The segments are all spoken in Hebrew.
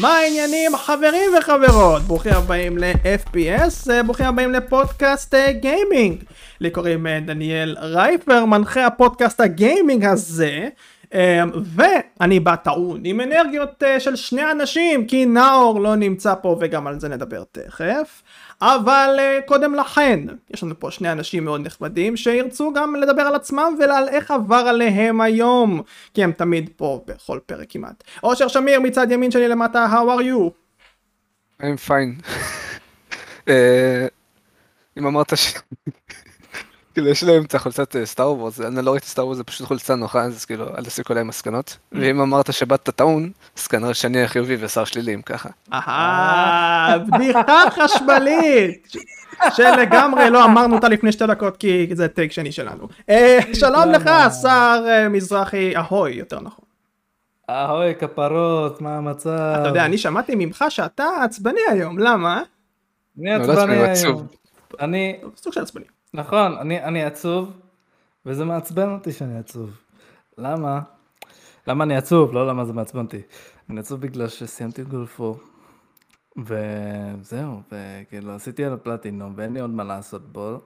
מה העניינים חברים וחברות? ברוכים הבאים ל-FPS, אה, ברוכים הבאים לפודקאסט אה, גיימינג. לי קוראים אה, דניאל רייפר, מנחה הפודקאסט הגיימינג הזה. ואני בא טעון עם אנרגיות של שני אנשים כי נאור לא נמצא פה וגם על זה נדבר תכף אבל קודם לכן יש לנו פה שני אנשים מאוד נכבדים שירצו גם לדבר על עצמם ועל איך עבר עליהם היום כי הם תמיד פה בכל פרק כמעט. אושר שמיר מצד ימין שלי למטה how are you? I'm fine. אם אמרת ש... כאילו יש להם את החולצת סטאר וורס, אני לא ראיתי סטאר וורס, זה פשוט חולצה נוחה, אז כאילו אל תסיקו להם מסקנות. ואם אמרת שבאת טעון, אז כנראה שאני אהיה חיובי ושר שלילי אם ככה. אהה, בדיחה חשמלית! שלגמרי לא אמרנו אותה לפני שתי דקות כי זה טייק שני שלנו. שלום לך שר מזרחי אהוי יותר נכון. אהוי כפרות מה המצב? אתה יודע אני שמעתי ממך שאתה עצבני היום למה? אני עצבני היום. אני... סוג של עצבני. נכון, אני, אני עצוב, וזה מעצבן אותי שאני עצוב. למה? למה אני עצוב? לא למה זה מעצבן אותי. אני עצוב בגלל שסיימתי את גולפור, וזהו, וכאילו עשיתי על הפלטינום, ואין לי עוד מה לעשות בו.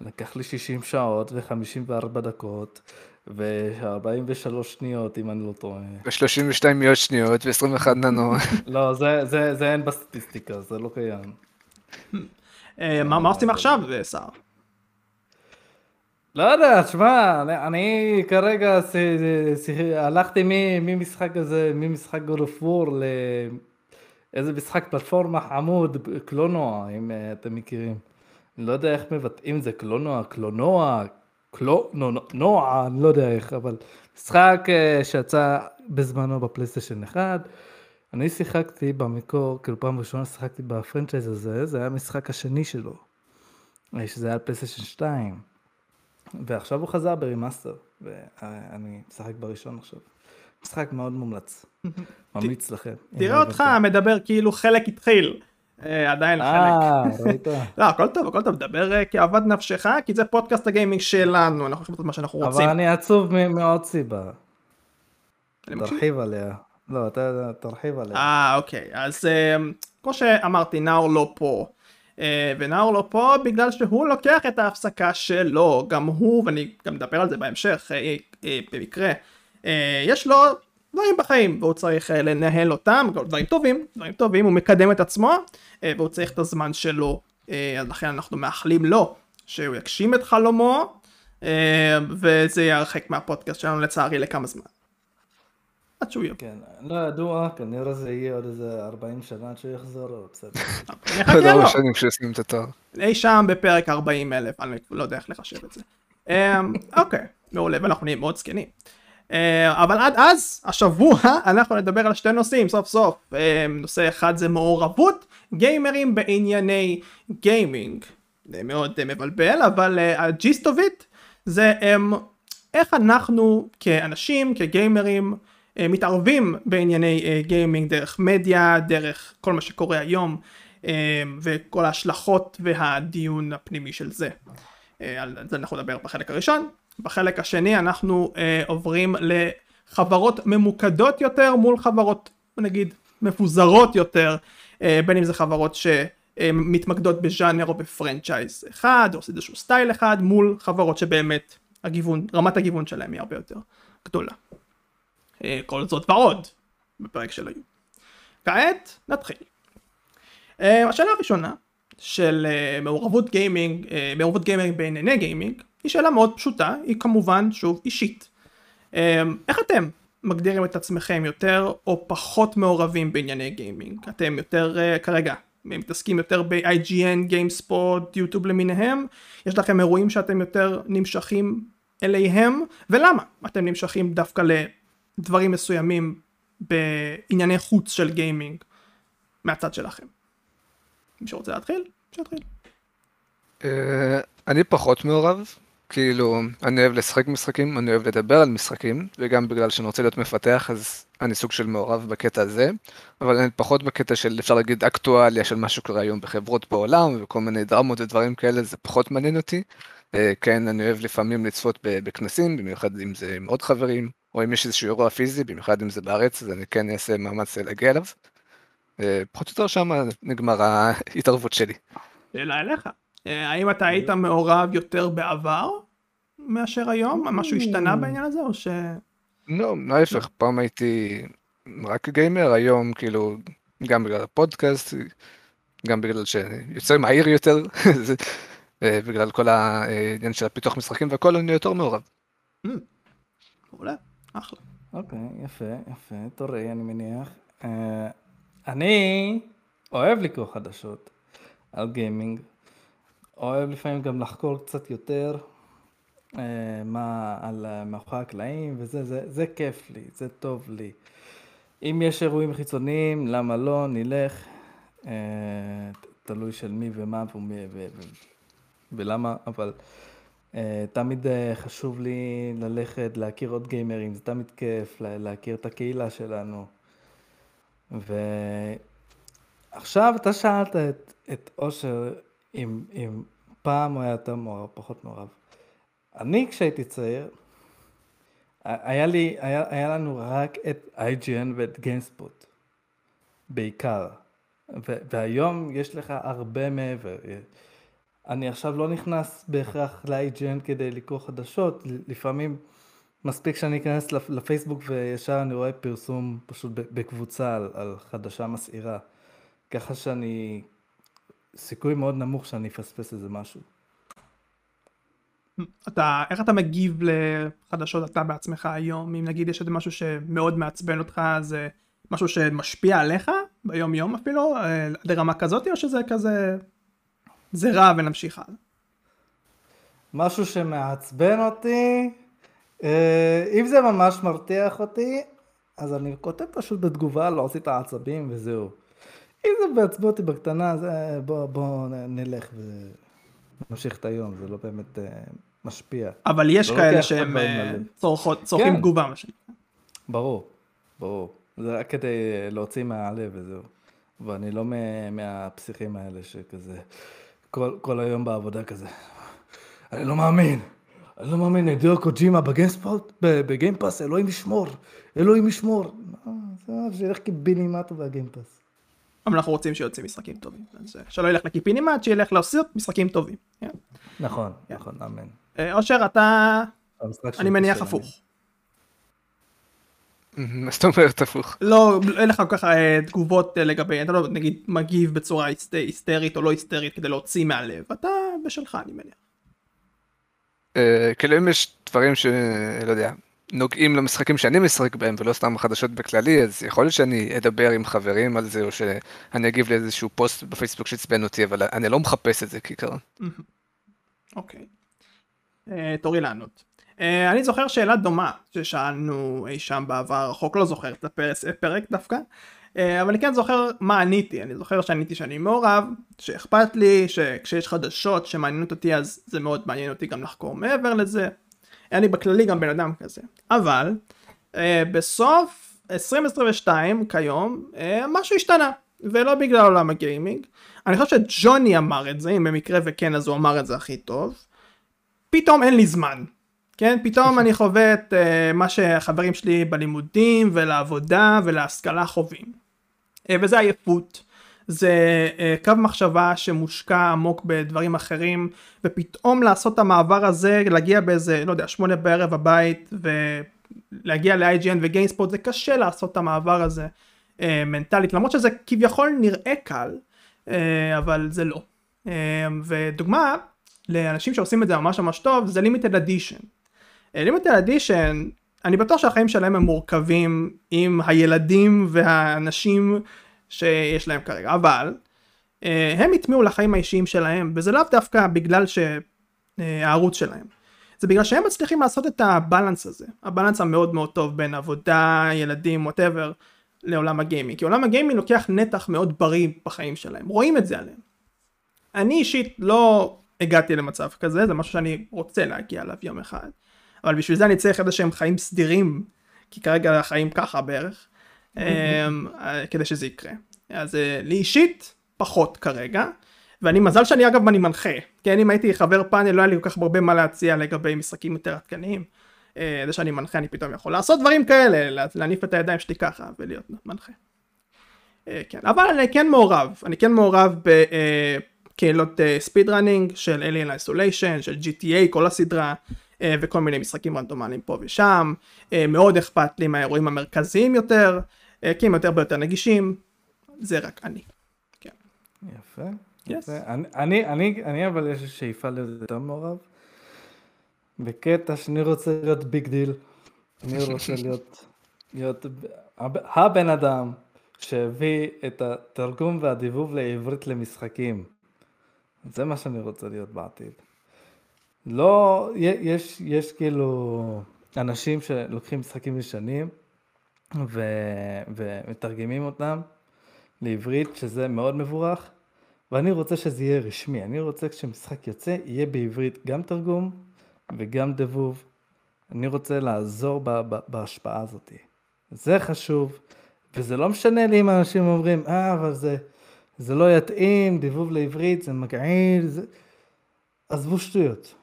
לקח לי 60 שעות ו-54 דקות, ו-43 שניות, אם אני לא טועה. ו-32 מאות שניות, ו-21 ננו. לא, זה, זה, זה אין בסטטיסטיקה, זה לא קיים. מה עושים עכשיו, שר? לא יודע, תשמע, אני, אני כרגע ס, ס, הלכתי ממשחק הזה, ממשחק גולפור לאיזה משחק פלטפורמה חמוד, קלונוע, אם uh, אתם מכירים. אני לא יודע איך מבטאים זה, קלונואה, קלונואה, קלונואה, אני לא יודע איך, אבל משחק uh, שיצא בזמנו בפלייסטיישן 1. אני שיחקתי במקור, כאילו פעם ראשונה שיחקתי ב franchise הזה, זה היה המשחק השני שלו, שזה היה פלייסטיישן 2. ועכשיו הוא חזר ב remaster, ואני משחק בראשון עכשיו. משחק מאוד מומלץ, ממליץ לכם. תראה אותך מדבר כאילו חלק התחיל. עדיין חלק. אה, ראית? לא, הכל טוב, הכל טוב, דבר כאוות נפשך, כי זה פודקאסט הגיימינג שלנו, אנחנו יכולים לעשות מה שאנחנו רוצים. אבל אני עצוב מעוד סיבה. תרחיב עליה. לא, אתה תרחיב עליה. אה, אוקיי, אז כמו שאמרתי, נאור לא פה. ונאור לא פה בגלל שהוא לוקח את ההפסקה שלו, גם הוא, ואני גם מדבר על זה בהמשך, במקרה, יש לו דברים בחיים, והוא צריך לנהל אותם, דברים טובים, דברים טובים, הוא מקדם את עצמו, והוא צריך את הזמן שלו, אז לכן אנחנו מאחלים לו שהוא יגשים את חלומו, וזה ירחק מהפודקאסט שלנו לצערי לכמה זמן. עד שהוא יהיה. כן, לא ידוע, כנראה זה יהיה עוד איזה 40 שנה עד שהוא יחזור, אבל בסדר. עוד ארבע שנים כשישים את התואר. אי שם בפרק 40 אלף, אני לא יודע איך לחשב את זה. אוקיי, מעולה, ואנחנו נהיה מאוד זקנים. אבל עד אז, השבוע, אנחנו נדבר על שתי נושאים, סוף סוף. נושא אחד זה מעורבות גיימרים בענייני גיימינג. זה מאוד מבלבל, אבל ה gist of it זה איך אנחנו כאנשים, כגיימרים, מתערבים בענייני גיימינג דרך מדיה, דרך כל מה שקורה היום וכל ההשלכות והדיון הפנימי של זה. על זה אנחנו נדבר בחלק הראשון. בחלק השני אנחנו עוברים לחברות ממוקדות יותר מול חברות נגיד מפוזרות יותר, בין אם זה חברות שמתמקדות בז'אנר או בפרנצ'ייז אחד או איזשהו סטייל אחד מול חברות שבאמת הגיוון, רמת הגיוון שלהם היא הרבה יותר גדולה. כל זאת ועוד בפרק של היום. כעת נתחיל. השאלה הראשונה של מעורבות גיימינג, מעורבות גיימינג בענייני גיימינג היא שאלה מאוד פשוטה, היא כמובן שוב אישית. איך אתם מגדירים את עצמכם יותר או פחות מעורבים בענייני גיימינג? אתם יותר כרגע מתעסקים יותר ב-IGN, GameSpot, יוטיוב למיניהם? יש לכם אירועים שאתם יותר נמשכים אליהם? ולמה אתם נמשכים דווקא. דברים מסוימים בענייני חוץ של גיימינג מהצד שלכם. מי שרוצה להתחיל, שיתחיל. אני פחות מעורב, כאילו אני אוהב לשחק משחקים, אני אוהב לדבר על משחקים, וגם בגלל שאני רוצה להיות מפתח אז אני סוג של מעורב בקטע הזה, אבל אני פחות בקטע של אפשר להגיד אקטואליה של מה שקורה היום בחברות בעולם וכל מיני דרמות ודברים כאלה, זה פחות מעניין אותי. כן, אני אוהב לפעמים לצפות בכנסים, במיוחד אם זה עם עוד חברים, או אם יש איזשהו אירוע פיזי, במיוחד אם זה בארץ, אז אני כן אעשה מאמץ להגיע אליו. אה, פחות או יותר שם נגמר ההתערבות שלי. שאלה אליך, אה, האם אתה היית מעורב יותר בעבר מאשר היום? משהו השתנה בעניין הזה או ש... לא, ההפך, פעם הייתי רק גיימר, היום כאילו, גם בגלל הפודקאסט, גם בגלל שיוצא מהיר יותר, אה, בגלל כל העניין של הפיתוח משחקים והכל, אני יותר מעורב. Hmm, מעולה, אחלה. אוקיי, יפה, יפה, תורי, אני מניח. אה, אני אוהב לקרוא חדשות על גיימינג. אוהב לפעמים גם לחקור קצת יותר אה, מה על אה, מאחורי הקלעים, וזה זה, זה כיף לי, זה טוב לי. אם יש אירועים חיצוניים, למה לא, נלך. ת- תלוי של מי ומה ומי ו- ו- ולמה, אבל אה, תמיד אה, חשוב לי ללכת, להכיר עוד גיימרים, זה תמיד כיף, לה- להכיר את הקהילה שלנו. ועכשיו אתה שאלת את, את אושר אם, אם פעם הוא היה יותר מעורב, פחות מעורב. אני כשהייתי צעיר, היה לי, היה, היה לנו רק את IGN ואת גיימספוט, בעיקר. ו- והיום יש לך הרבה מעבר. אני עכשיו לא נכנס בהכרח ל-IGN כדי לקרוא חדשות, לפעמים מספיק שאני אכנס לפ- לפייסבוק וישר אני רואה פרסום פשוט בקבוצה על, על חדשה מסעירה. ככה שאני, סיכוי מאוד נמוך שאני אפספס איזה משהו. אתה, איך אתה מגיב לחדשות אתה בעצמך היום? אם נגיד יש איזה משהו שמאוד מעצבן אותך, זה משהו שמשפיע עליך ביום יום אפילו, אה, לרמה כזאת, או שזה כזה, זה רע ונמשיך הלאה? משהו שמעצבן אותי, אה, אם זה ממש מרתיח אותי, אז אני כותב פשוט בתגובה להוציא את העצבים וזהו. אם זה מעצבן אותי בקטנה, אז אה, בוא, בוא נלך ונמשיך את היום, זה לא באמת אה, משפיע. אבל יש לא כאלה שהם אה, צורכים כן. תגובה, מה שנקרא. ברור, ברור. זה רק כדי להוציא מהלב וזהו. ואני לא מה- מהפסיכים האלה שכזה, כל, כל היום בעבודה כזה. אני לא מאמין, אני לא מאמין, הידאו קוג'ימה בגיימספורט, בגיימפאס, אלוהים ישמור, אלוהים ישמור. אה, שילך קיבינימטו והגיימפאס. אבל אנחנו רוצים שיוצאים משחקים טובים. אה, שלא ילך לקיפינימט, שילך לעשות משחקים טובים. כן. נכון, כן. נכון, אמן. אה, אושר, אתה, אני מניח הפוך. מה זאת אומרת הפוך? לא, אין לך כל כך אה, תגובות אה, לגבי, אתה לא נגיד מגיב בצורה היסט- היסטרית או לא היסטרית כדי להוציא מהלב, אתה בשלך אני מניח. אה, כאילו אם יש דברים שלא יודע, נוגעים למשחקים שאני משחק בהם ולא סתם חדשות בכללי, אז יכול להיות שאני אדבר עם חברים על זה, או שאני אגיב לאיזשהו פוסט בפייסבוק שעצבן אותי, אבל אני לא מחפש את זה כעיקרון. אוקיי. תורי לענות. אה, אני זוכר שאלה דומה ששאלנו אי שם בעבר הרחוק, לא זוכר את הפרק, פרק דווקא, אה, אבל אני כן זוכר מה עניתי, אני זוכר שעניתי שאני מעורב, שאכפת לי, שכשיש חדשות שמעניינות אותי אז זה מאוד מעניין אותי גם לחקור מעבר לזה. אני בכללי גם בן אדם כזה. אבל אה, בסוף 2022 כיום אה, משהו השתנה, ולא בגלל עולם הגיימינג. אני חושב שג'וני אמר את זה, אם במקרה וכן אז הוא אמר את זה הכי טוב. פתאום אין לי זמן. כן, פתאום אני חווה את uh, מה שהחברים שלי בלימודים ולעבודה ולהשכלה חווים. Uh, וזה עייפות. זה uh, קו מחשבה שמושקע עמוק בדברים אחרים, ופתאום לעשות את המעבר הזה, להגיע באיזה, לא יודע, שמונה בערב הבית, ולהגיע ל-IGN וגיימספורט, זה קשה לעשות את המעבר הזה uh, מנטלית, למרות שזה כביכול נראה קל, uh, אבל זה לא. Uh, ודוגמה, לאנשים שעושים את זה ממש ממש טוב, זה Limited Edition. Limited Edition, אני בטוח שהחיים שלהם הם מורכבים עם הילדים והאנשים שיש להם כרגע, אבל אה, הם הטמיעו לחיים האישיים שלהם, וזה לאו דווקא בגלל שהערוץ שלהם. זה בגלל שהם מצליחים לעשות את ה balance הזה, ה balance המאוד מאוד טוב בין עבודה, ילדים, whatever, לעולם הגיימינג. כי עולם הגיימינג לוקח נתח מאוד בריא בחיים שלהם, רואים את זה עליהם. אני אישית לא הגעתי למצב כזה, זה משהו שאני רוצה להגיע אליו יום אחד. אבל בשביל זה אני צריך איזה שהם חיים סדירים, כי כרגע החיים ככה בערך, אמ, כדי שזה יקרה. אז אה, לי אישית, פחות כרגע, ואני מזל שאני אגב אני מנחה, כן אם הייתי חבר פאנל לא היה לי כל כך הרבה מה להציע לגבי משחקים יותר עדכניים. אה, זה שאני מנחה אני פתאום יכול לעשות דברים כאלה, לה- להניף את הידיים שלי ככה ולהיות מנחה. אה, כן, אבל אני כן מעורב, אני כן מעורב בקהילות ספיד ראנינג של Alien Isolation, של GTA, כל הסדרה, וכל מיני משחקים רנדומליים פה ושם, אה, מאוד אכפת לי מהאירועים המרכזיים יותר, אה, כי הם יותר ויותר נגישים, זה רק אני. כן. יפה. Yes. יפה. אני, אני, אני, אני אבל יש שאיפה להיות יותר מעורב. בקטע שאני רוצה להיות big deal. אני רוצה להיות, להיות הב- הבן אדם שהביא את התרגום והדיבוב לעברית למשחקים. זה מה שאני רוצה להיות בעתיד. לא, יש, יש כאילו אנשים שלוקחים משחקים ישנים ו, ומתרגמים אותם לעברית, שזה מאוד מבורך, ואני רוצה שזה יהיה רשמי. אני רוצה כשמשחק יוצא, יהיה בעברית גם תרגום וגם דבוב. אני רוצה לעזור ב, ב, בהשפעה הזאת. זה חשוב, וזה לא משנה לי אם אנשים אומרים, אה, אבל זה, זה לא יתאים, דיבוב לעברית, זה מגעיל, זה... עזבו שטויות.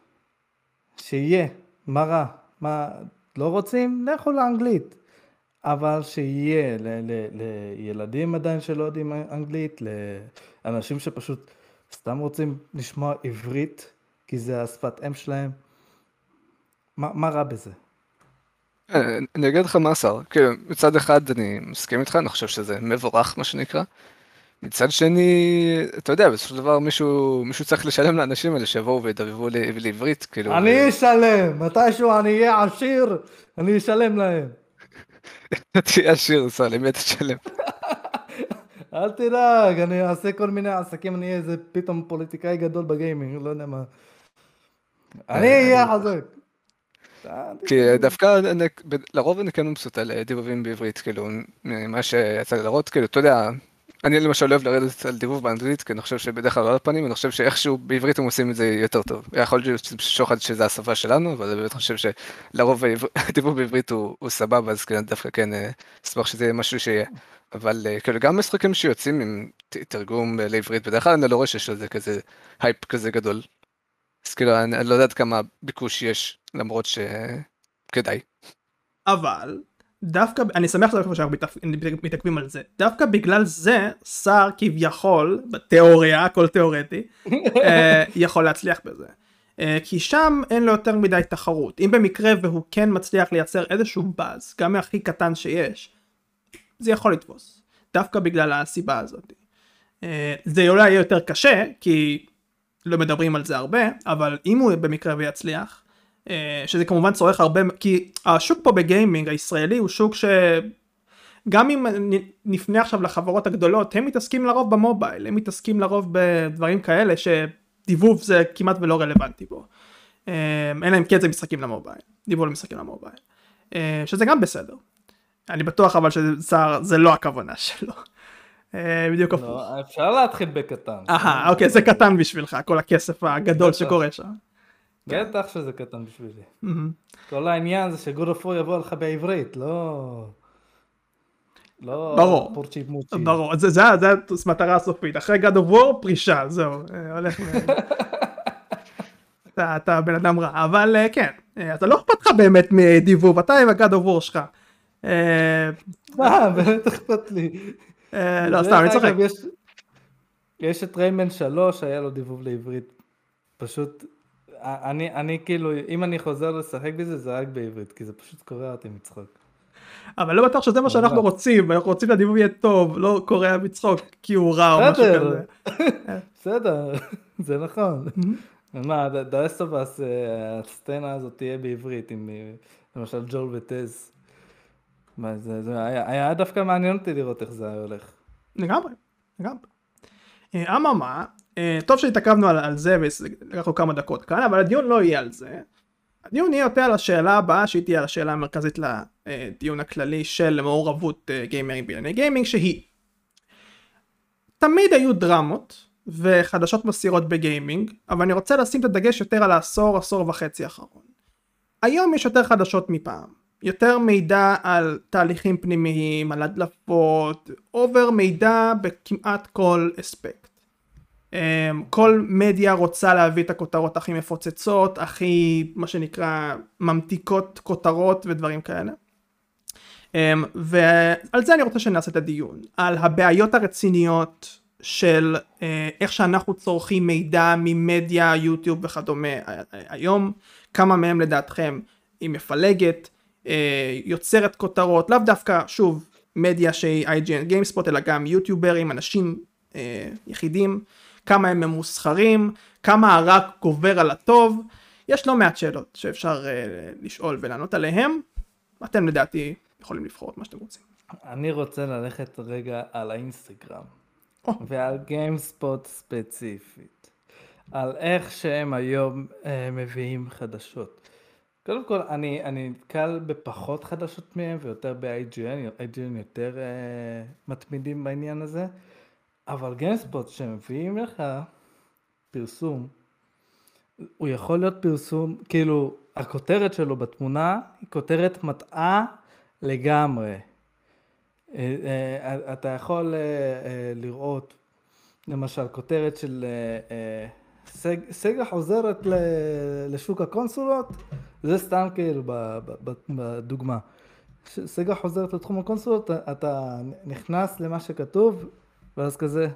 שיהיה, מה רע? מה, לא רוצים? לכו לאנגלית. אבל שיהיה ל- ל- לילדים עדיין שלא יודעים אנגלית, לאנשים שפשוט סתם רוצים לשמוע עברית, כי זה השפת אם שלהם. מה, מה רע בזה? אה, אני אגיד לך מה השר, כאילו מצד אחד אני מסכים איתך, אני חושב שזה מבורך מה שנקרא. מצד שני, אתה יודע, בסופו של דבר מישהו, מישהו צריך לשלם לאנשים האלה שיבואו וידבבו ל- לעברית, כאילו. אני אשלם, מתישהו אני אהיה עשיר, אני אשלם להם. תהיה עשיר, שר, למי אתה תשלם? אל תדאג, אני אעשה כל מיני עסקים, אני אהיה איזה פתאום פוליטיקאי גדול בגיימינג, לא יודע מה. אני אהיה חזק. כי דווקא לרוב אני כן מבסוט על אה, דיבובים בעברית, כאילו, מה שיצא לי לראות, כאילו, אתה יודע, אני למשל אוהב לרדת על דיבוב באנגלית, כי אני חושב שבדרך כלל על הפנים, אני חושב שאיכשהו בעברית הם עושים את זה יותר טוב. יכול להיות שוחד שזה השפה שלנו, אבל אני באמת חושב שלרוב הדיבוב בעברית הוא הוא סבבה, אז כן, דווקא כן, אה, אשמח שזה יהיה משהו שיהיה. אבל אה, כאילו, גם משחקים שיוצאים עם תרגום אה, לעברית, בדרך כלל אני לא רואה שיש על זה כזה הייפ כזה גדול. אז כאילו, אני אני לא יודע עד כמה ביקוש יש, למרות שכדאי. אבל דווקא אני שמח שאנחנו מתעכב- מתעכבים על זה דווקא בגלל זה שר כביכול בתיאוריה הכל תיאורטי אה, יכול להצליח בזה. אה, כי שם אין לו יותר מדי תחרות אם במקרה והוא כן מצליח לייצר איזשהו באז גם מהכי קטן שיש זה יכול לתפוס דווקא בגלל הסיבה הזאת. אה, זה אולי יהיה יותר קשה כי לא מדברים על זה הרבה אבל אם הוא במקרה ויצליח שזה כמובן צורך הרבה כי השוק פה בגיימינג הישראלי הוא שוק שגם אם נ- נפנה עכשיו לחברות הגדולות הם מתעסקים לרוב במובייל הם מתעסקים לרוב בדברים כאלה שדיבוב זה כמעט ולא רלוונטי בו אה, אלא אם כן זה משחקים למובייל דיבוב למשחקים למובייל אה, שזה גם בסדר אני בטוח אבל שזה זה לא הכוונה שלו אה, בדיוק הפוך. לא, אפשר להתחיל בקטן. אהה אוקיי זה קטן בשבילך כל הכסף הגדול. שקורה שם. בטח שזה קטן בשבילי. כל העניין זה שגוד אוף וור יבוא לך בעברית, לא... לא... ברור. פורצ'י מוצ'י. ברור, זה, זה, זה המטרה הסופית, אחרי God of War פרישה, זהו, אה, הולך ל... אתה, אתה בן אדם רע, אבל אה, כן, אה, אתה לא אכפת לך באמת מדיבוב, אתה עם ה-God of War שלך. מה, באמת אכפת לי. לא, סתם, אני צוחק. יש את ריימן 3, היה לו דיבוב לעברית. פשוט, אני, אני כאילו, אם אני חוזר לשחק בזה, זה רק בעברית, כי זה פשוט קורע אותי מצחוק. אבל לא בטוח שזה מה שאנחנו ממש. רוצים, אנחנו רוצים שהדיבוב יהיה טוב, לא קורע מצחוק, כי הוא רע או משהו. כזה. בסדר, זה נכון. מה, דאסטובס, הסצנה הזאת תהיה בעברית, עם אה, למשל ג'ול וטז. מה, זה, זה היה, דווקא מעניין אותי לראות איך זה היה הולך. לגמרי, לגמרי. אה, אממה, אה, טוב שהתעכבנו על, על זה ולקח לו כמה דקות כאן, אבל הדיון לא יהיה על זה. הדיון יהיה יותר על השאלה הבאה שהיא תהיה על השאלה המרכזית לדיון הכללי של מעורבות אה, גיימרים בענייני גיימינג שהיא תמיד היו דרמות וחדשות מסעירות בגיימינג אבל אני רוצה לשים את הדגש יותר על העשור עשור וחצי האחרון. היום יש יותר חדשות מפעם יותר מידע על תהליכים פנימיים על הדלפות אובר מידע בכמעט כל אספקט. אמ, כל מדיה רוצה להביא את הכותרות הכי מפוצצות, הכי מה שנקרא ממתיקות כותרות ודברים כאלה. אמ, ועל זה אני רוצה שנעשה את הדיון, על הבעיות הרציניות של אה, איך שאנחנו צורכים מידע ממדיה, יוטיוב וכדומה היום, כמה מהם לדעתכם היא מפלגת, אה, יוצרת כותרות, לאו דווקא, שוב, מדיה שהיא IGN GameSpot, אלא גם יוטיוברים, אנשים אה, יחידים, כמה הם ממוסחרים, כמה הרע גובר על הטוב, יש לא מעט שאלות שאפשר לשאול ולענות עליהם, אתם לדעתי יכולים לבחור את מה שאתם רוצים. אני רוצה ללכת רגע על האינסטגרם. ועל גיימספוט ספציפית, על איך שהם היום אה, מביאים חדשות. קודם כל, אני, אני נתקל בפחות חדשות מהם ויותר ב-IGN, IGN יותר אה, מתמידים בעניין הזה, אבל גיימספוט שמביאים לך פרסום, הוא יכול להיות פרסום, כאילו, הכותרת שלו בתמונה היא כותרת מטעה לגמרי. אה, אה, אתה יכול אה, לראות, למשל, כותרת של סגה חוזרת לשוק הקונסולות, זה סתם כאילו בדוגמה. סגה חוזרת לתחום הקונסולות, אתה נכנס למה שכתוב, ואז כזה,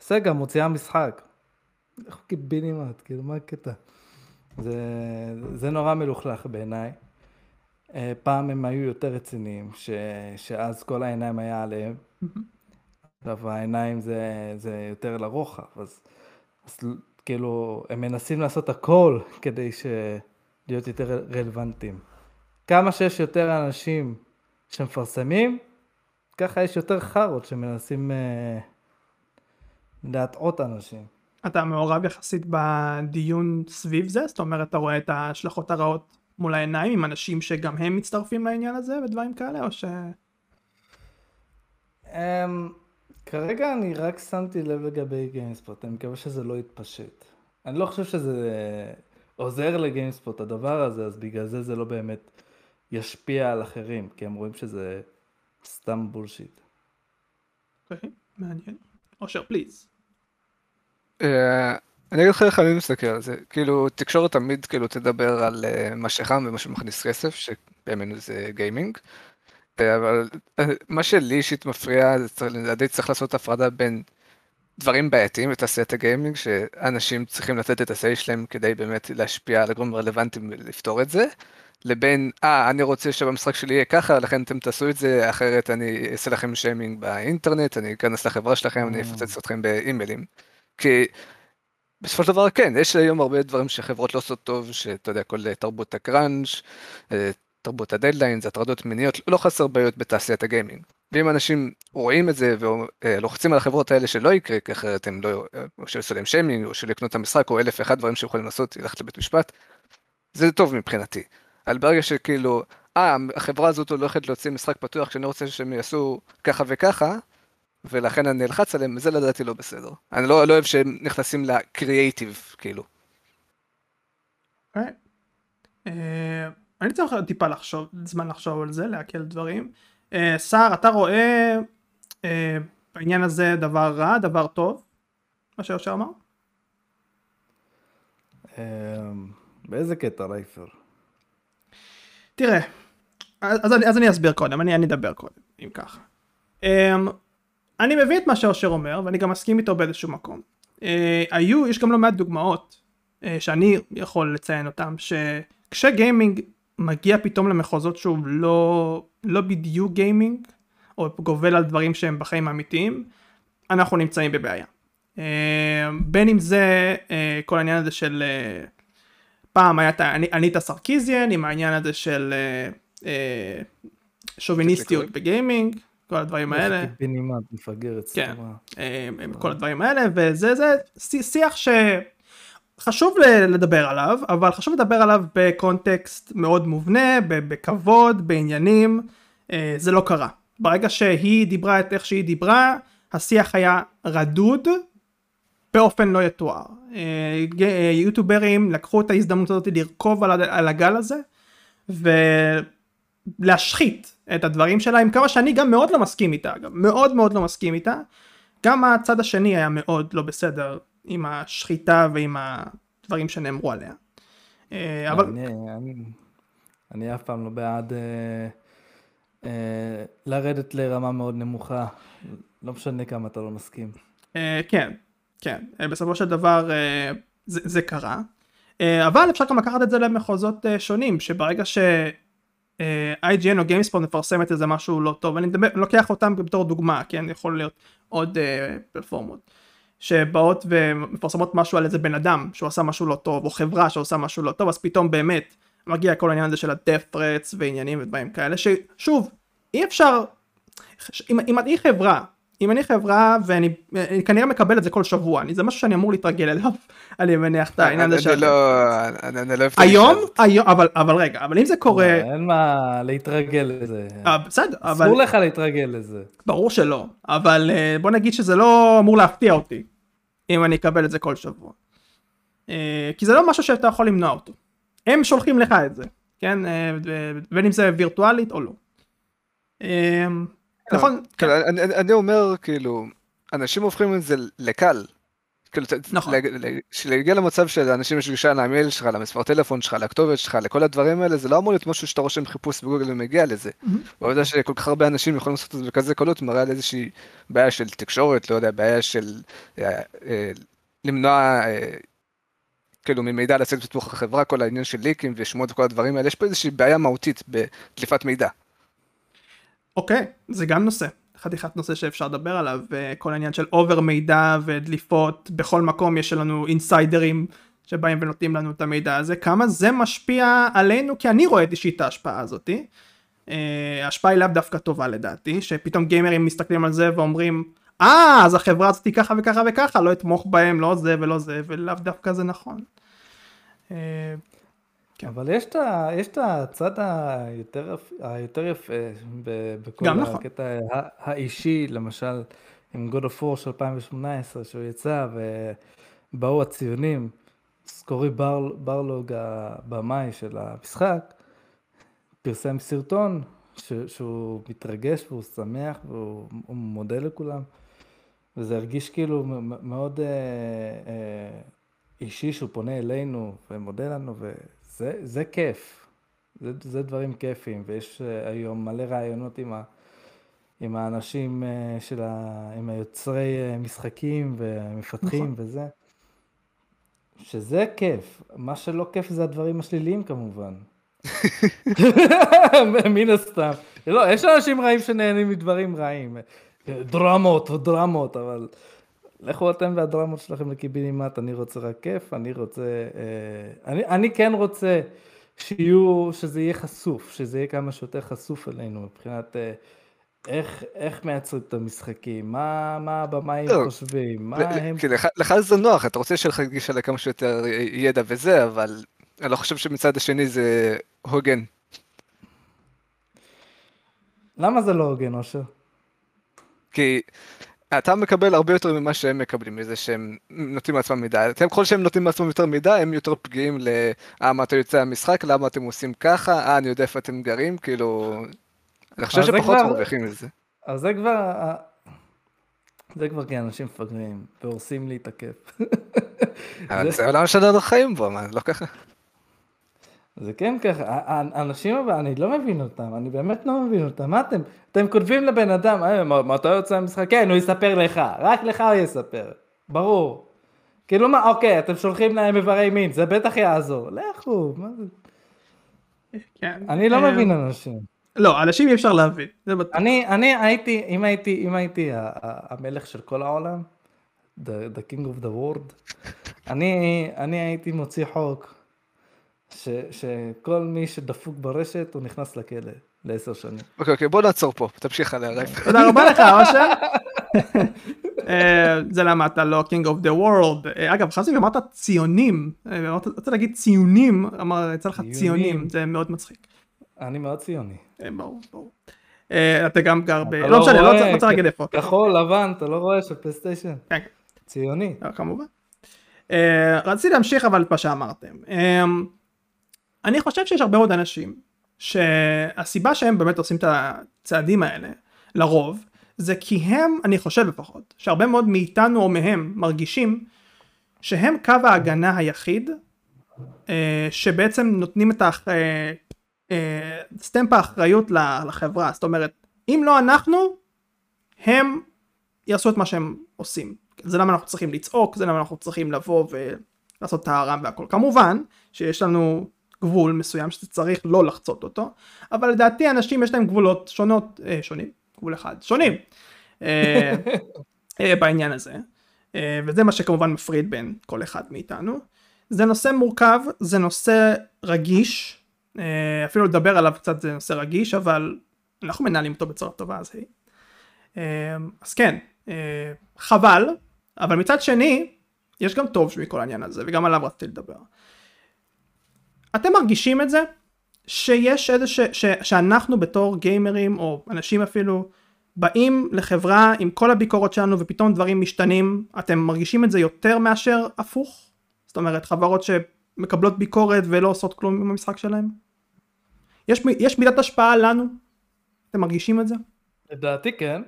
סגה מוציאה משחק. איך קיבינימט, כאילו מה הקטע? זה, זה נורא מלוכלך בעיניי. אה, פעם הם היו יותר רציניים, ש... שאז כל העיניים היה עליהם. עכשיו העיניים זה, זה יותר לרוחב, אז, אז כאילו הם מנסים לעשות הכל כדי ש... להיות יותר רלוונטיים. כמה שיש יותר אנשים שמפרסמים, ככה יש יותר חארות שמנסים אה, להטעות אנשים. אתה מעורב יחסית בדיון סביב זה? זאת אומרת, אתה רואה את ההשלכות הרעות מול העיניים עם אנשים שגם הם מצטרפים לעניין הזה ודברים כאלה או ש... Um, כרגע אני רק שמתי לב לגבי גיימספוט, אני מקווה שזה לא יתפשט. אני לא חושב שזה עוזר לגיימספוט הדבר הזה, אז בגלל זה זה לא באמת ישפיע על אחרים, כי הם רואים שזה סתם bullshit. אוקיי, מעניין. אושר please. אה, אני אגיד לך איך אני מסתכל על זה, כאילו תקשורת תמיד כאילו תדבר על uh, מה שחם ומה שמכניס כסף, שבימינו זה גיימינג, אה, אבל uh, מה שלי אישית מפריע, לדעתי צריך לעשות הפרדה בין דברים בעייתיים בתעשיית הגיימינג, שאנשים צריכים לתת את ה-say שלהם כדי באמת להשפיע על הגורמים הרלוונטיים ולפתור את זה, לבין, אה, אני רוצה שבמשחק שלי יהיה ככה, לכן אתם תעשו את זה, אחרת אני אעשה לכם שיימינג באינטרנט, אני אכנס לחברה שלכם, אני אפוצץ אתכם באימיילים. כי בסופו של דבר כן, יש היום הרבה דברים שחברות לא עושות טוב, שאתה יודע, כל תרבות הקראנץ', אה, תרבות הדדליינס, הטרדות מיניות, לא חסר בעיות בתעשיית הגיימינג. ואם אנשים רואים את זה ולוחצים על החברות האלה שלא יקרה, כי אחרת הם לא, או שיעשו להם שיימינג, או שלא יקנו את המשחק, או אלף ואחד דברים שיכולים לעשות, ללכת לבית משפט, זה טוב מבחינתי. אבל ברגע שכאילו, אה, החברה הזאת הולכת להוציא משחק פתוח שאני רוצה שהם יעשו ככה וככה, ולכן אני אלחץ עליהם, זה לדעתי לא בסדר. אני לא, לא אוהב שהם נכנסים לקריאייטיב, כאילו. Okay. Uh, אה, אני צריך טיפה לחשוב, זמן לחשוב על זה, להקל דברים. Uh, סער, אתה רואה uh, בעניין הזה דבר רע, דבר טוב, מה שיושר אמר? באיזה קטע רייפר? תראה, אז, אז אני אסביר קודם, אני, אני אדבר קודם, אם ככה. Um, אני מבין את מה שאושר אומר ואני גם מסכים איתו באיזשהו מקום. אה, היו, יש גם לא מעט דוגמאות אה, שאני יכול לציין אותם שכשגיימינג מגיע פתאום למחוזות שוב לא, לא בדיוק גיימינג או גובל על דברים שהם בחיים האמיתיים אנחנו נמצאים בבעיה. אה, בין אם זה אה, כל העניין הזה של אה, פעם היה אניטה סרקיזיאן עם העניין הזה של אה, אה, שוביניסטיות בגיימינג כל הדברים האלה. בנימה מפגרת. כן, כל הדברים האלה וזה זה שיח שחשוב לדבר עליו אבל חשוב לדבר עליו בקונטקסט מאוד מובנה בכבוד בעניינים. אה, זה לא קרה. ברגע שהיא דיברה את איך שהיא דיברה השיח היה רדוד באופן לא יתואר אה, יוטוברים לקחו את ההזדמנות הזאת לרכוב על הגל הזה ולהשחית את הדברים שלה עם כמה שאני גם מאוד לא מסכים איתה אגב מאוד מאוד לא מסכים איתה גם הצד השני היה מאוד לא בסדר עם השחיטה ועם הדברים שנאמרו עליה. אה, אבל אני, אני, אני אף פעם לא בעד אה, אה, לרדת לרמה מאוד נמוכה, לא משנה כמה אתה לא מסכים. אה, כן, כן, אה, בסופו של דבר אה, זה, זה קרה, אה, אבל אפשר גם לקחת את זה למחוזות שונים, שברגע ש... אה, IGN או GameSpot מפרסמת איזה משהו לא טוב, אני מדבר, לוקח אותם בתור דוגמה, כן, יכול להיות עוד פלטפורמות, שבאות ומפרסמות משהו על איזה בן אדם שהוא עשה משהו לא טוב, או חברה שעושה משהו לא טוב, אז פתאום באמת מגיע כל העניין הזה של ה-death threats ועניינים ודברים כאלה, ששוב, אי אפשר, אם, אם אני חברה, אם אני חברה ואני אני כנראה מקבל את זה כל שבוע, אני, זה משהו שאני אמור להתרגל אליו, אני מניח את העניין הזה אני של... לא, לא אוהב את היום. היום, אבל, אבל רגע, אבל אם זה קורה, אין מה להתרגל לזה. אה, בסדר, אבל אסור לך להתרגל לזה. ברור שלא, אבל אה, בוא נגיד שזה לא אמור להפתיע אותי, אם אני אקבל את זה כל שבוע. אה, כי זה לא משהו שאתה יכול למנוע אותו. הם שולחים לך את זה, כן? אה, בין אם זה וירטואלית או לא. אה, נכון, כאילו, אני- אני אני אומר, כאילו, אנשים הופכים את זה לקל. כאילו, נכון. להג- ל- שלהגיע למצב שלאנשים יש גישה למייל שלך, למספר טלפון שלך, לכתובת שלך, לכל הדברים האלה, זה לא אמור להיות משהו שאתה רושם חיפוש בגוגל ומגיע לזה. העובדה שכל כך הרבה אנשים יכולים לעשות את זה בכזה קלות, מראה על איזושהי בעיה של תקשורת, לא יודע, בעיה של אה, אה, למנוע, אה, כאילו, ממידע לצאת בתוך החברה, כל העניין של ליקים ושמות וכל הדברים האלה, יש פה איזושהי בעיה מהותית בדליפת מידע. אוקיי, זה גם נושא. חתיכת נושא שאפשר לדבר עליו, אה, כל העניין של אובר מידע ודליפות, בכל מקום יש לנו אינסיידרים שבאים ונותנים לנו את המידע הזה, כמה זה משפיע עלינו, כי אני רואה את ההשפעה הזאתי. אה, ההשפעה היא לאו דווקא טובה לדעתי, שפתאום גיימרים מסתכלים על זה ואומרים, אה, אז החברה הזאתי ככה וככה וככה, לא אתמוך בהם, לא זה ולא זה, ולאו דווקא זה נכון. כן. אבל יש את ה- יש את הצד היותר היותר יפה ב- בכל גם נכון. הקטע ה- האישי, למשל עם God of War של 2018, שהוא יצא ובאו הציונים, סקורי בר- ברלוג, הבמאי של המשחק, פרסם סרטון ש- שהוא מתרגש והוא שמח והוא הוא מודה לכולם, וזה הרגיש כאילו מאוד אה, אה, אישי שהוא פונה אלינו ומודה לנו, וזה זה כיף. זה, זה דברים כיפים, ויש אה, היום מלא רעיונות עם, ה, עם האנשים אה, של ה... עם היוצרי אה, משחקים והמפתחים נכון. וזה. שזה כיף. מה שלא כיף זה הדברים השליליים כמובן. מן הסתם. לא, יש אנשים רעים שנהנים מדברים רעים. דרמות ודרמות, אבל לכו אתם והדרמות שלכם לקיבינימט, אני רוצה רק כיף, אני רוצה... אה, אני, אני כן רוצה שיהיו, שזה יהיה חשוף, שזה יהיה כמה שיותר חשוף אלינו מבחינת אה, איך, איך מייצרים את המשחקים, מה, מה הבמאים לא, חושבים, מה הם... לך- לך זה נוח, אתה רוצה שיהיה לך גישה לכמה שיותר ידע וזה, אבל אני לא חושב שמצד השני זה הוגן. למה זה לא הוגן, אושר? כי אתה מקבל הרבה יותר ממה שהם מקבלים, מזה שהם נותנים לעצמם מידע. אתם, ככל שהם נותנים לעצמם יותר מידע, הם יותר פגיעים ל... אה, מה אתה יוצא מהמשחק, למה אתם עושים ככה, אה, אני יודע איפה אתם גרים, כאילו... אני חושב שפחות כבר- מרוויחים מזה. אז זה כבר... זה כבר כי אנשים מפגרים, והורסים לי את הכיף. זה עולם שאנחנו חיים בו, מה, לא ככה? זה כן ככה, האנשים אבל אני לא מבין אותם, אני באמת לא מבין אותם, מה אתם, אתם כותבים לבן אדם, "אה, מתי יוצא המשחק? כן, הוא יספר לך, רק לך הוא יספר, ברור. כאילו מה, אוקיי, אתם שולחים להם איברי מין, זה בטח יעזור, לכו, מה זה? כן. אני לא אה, מבין אנשים. לא, אנשים אי אפשר להבין, זה בטוח. אני, אני הייתי, אם הייתי, אם הייתי המלך של כל העולם, the, the king of the world, אני, אני הייתי מוציא חוק ש, שכל מי שדפוק ברשת הוא נכנס לכלא לעשר שנים. אוקיי, אוקיי, בוא נעצור פה, תמשיך עליה. תודה רבה לך אושר. אה, זה למה אתה לא king of the world. אה, אגב, חשבתי ואמרת ציונים, אה, אמרת- רצית להגיד ציונים, אמר יצא לך ציונים. זה מאוד מצחיק. אני מאוד ציוני. אה, ברור, ברור. אה, אתה גם גר ב... אתה לא משנה, לא רוצה- לא רוצה להגיד איפה. כחול, לבן, אתה לא רואה של פלייסטיישן? כן, ציוני. כמובן. אה, רציתי להמשיך אבל את מה שאמרתם. אני חושב שיש הרבה מאוד אנשים שהסיבה שהם באמת עושים את הצעדים האלה, לרוב, זה כי הם, אני חושב לפחות, שהרבה מאוד מאיתנו או מהם מרגישים שהם קו ההגנה היחיד אה, שבעצם נותנים את האח... אה, אה, סטמפ האחריות לחברה, זאת אומרת, אם לא אנחנו, הם יעשו את מה שהם עושים. זה למה אנחנו צריכים לצעוק, זה למה אנחנו צריכים לבוא ולעשות את הרם והכל. כמובן שיש לנו גבול מסוים שזה צריך לא לחצות אותו, אבל לדעתי אנשים יש להם גבולות שונות, אה, שונים, גבול אחד, שונים, אה, אה, בעניין הזה, אה, וזה מה שכמובן מפריד בין כל אחד מאיתנו. זה נושא מורכב, זה נושא רגיש, אה, אפילו לדבר עליו קצת זה נושא רגיש, אבל אנחנו מנהלים אותו בצורה טובה, אז היי. אה, אז כן, אה, חבל, אבל מצד שני, יש גם טוב מכל העניין הזה, וגם עליו רציתי לדבר. אתם מרגישים את זה? שיש איזה ש... ש... שאנחנו בתור גיימרים, או אנשים אפילו, באים לחברה עם כל הביקורת שלנו ופתאום דברים משתנים, אתם מרגישים את זה יותר מאשר הפוך? זאת אומרת, חברות שמקבלות ביקורת ולא עושות כלום עם המשחק שלהם? יש, יש מידת השפעה לנו? אתם מרגישים את זה? לדעתי כן.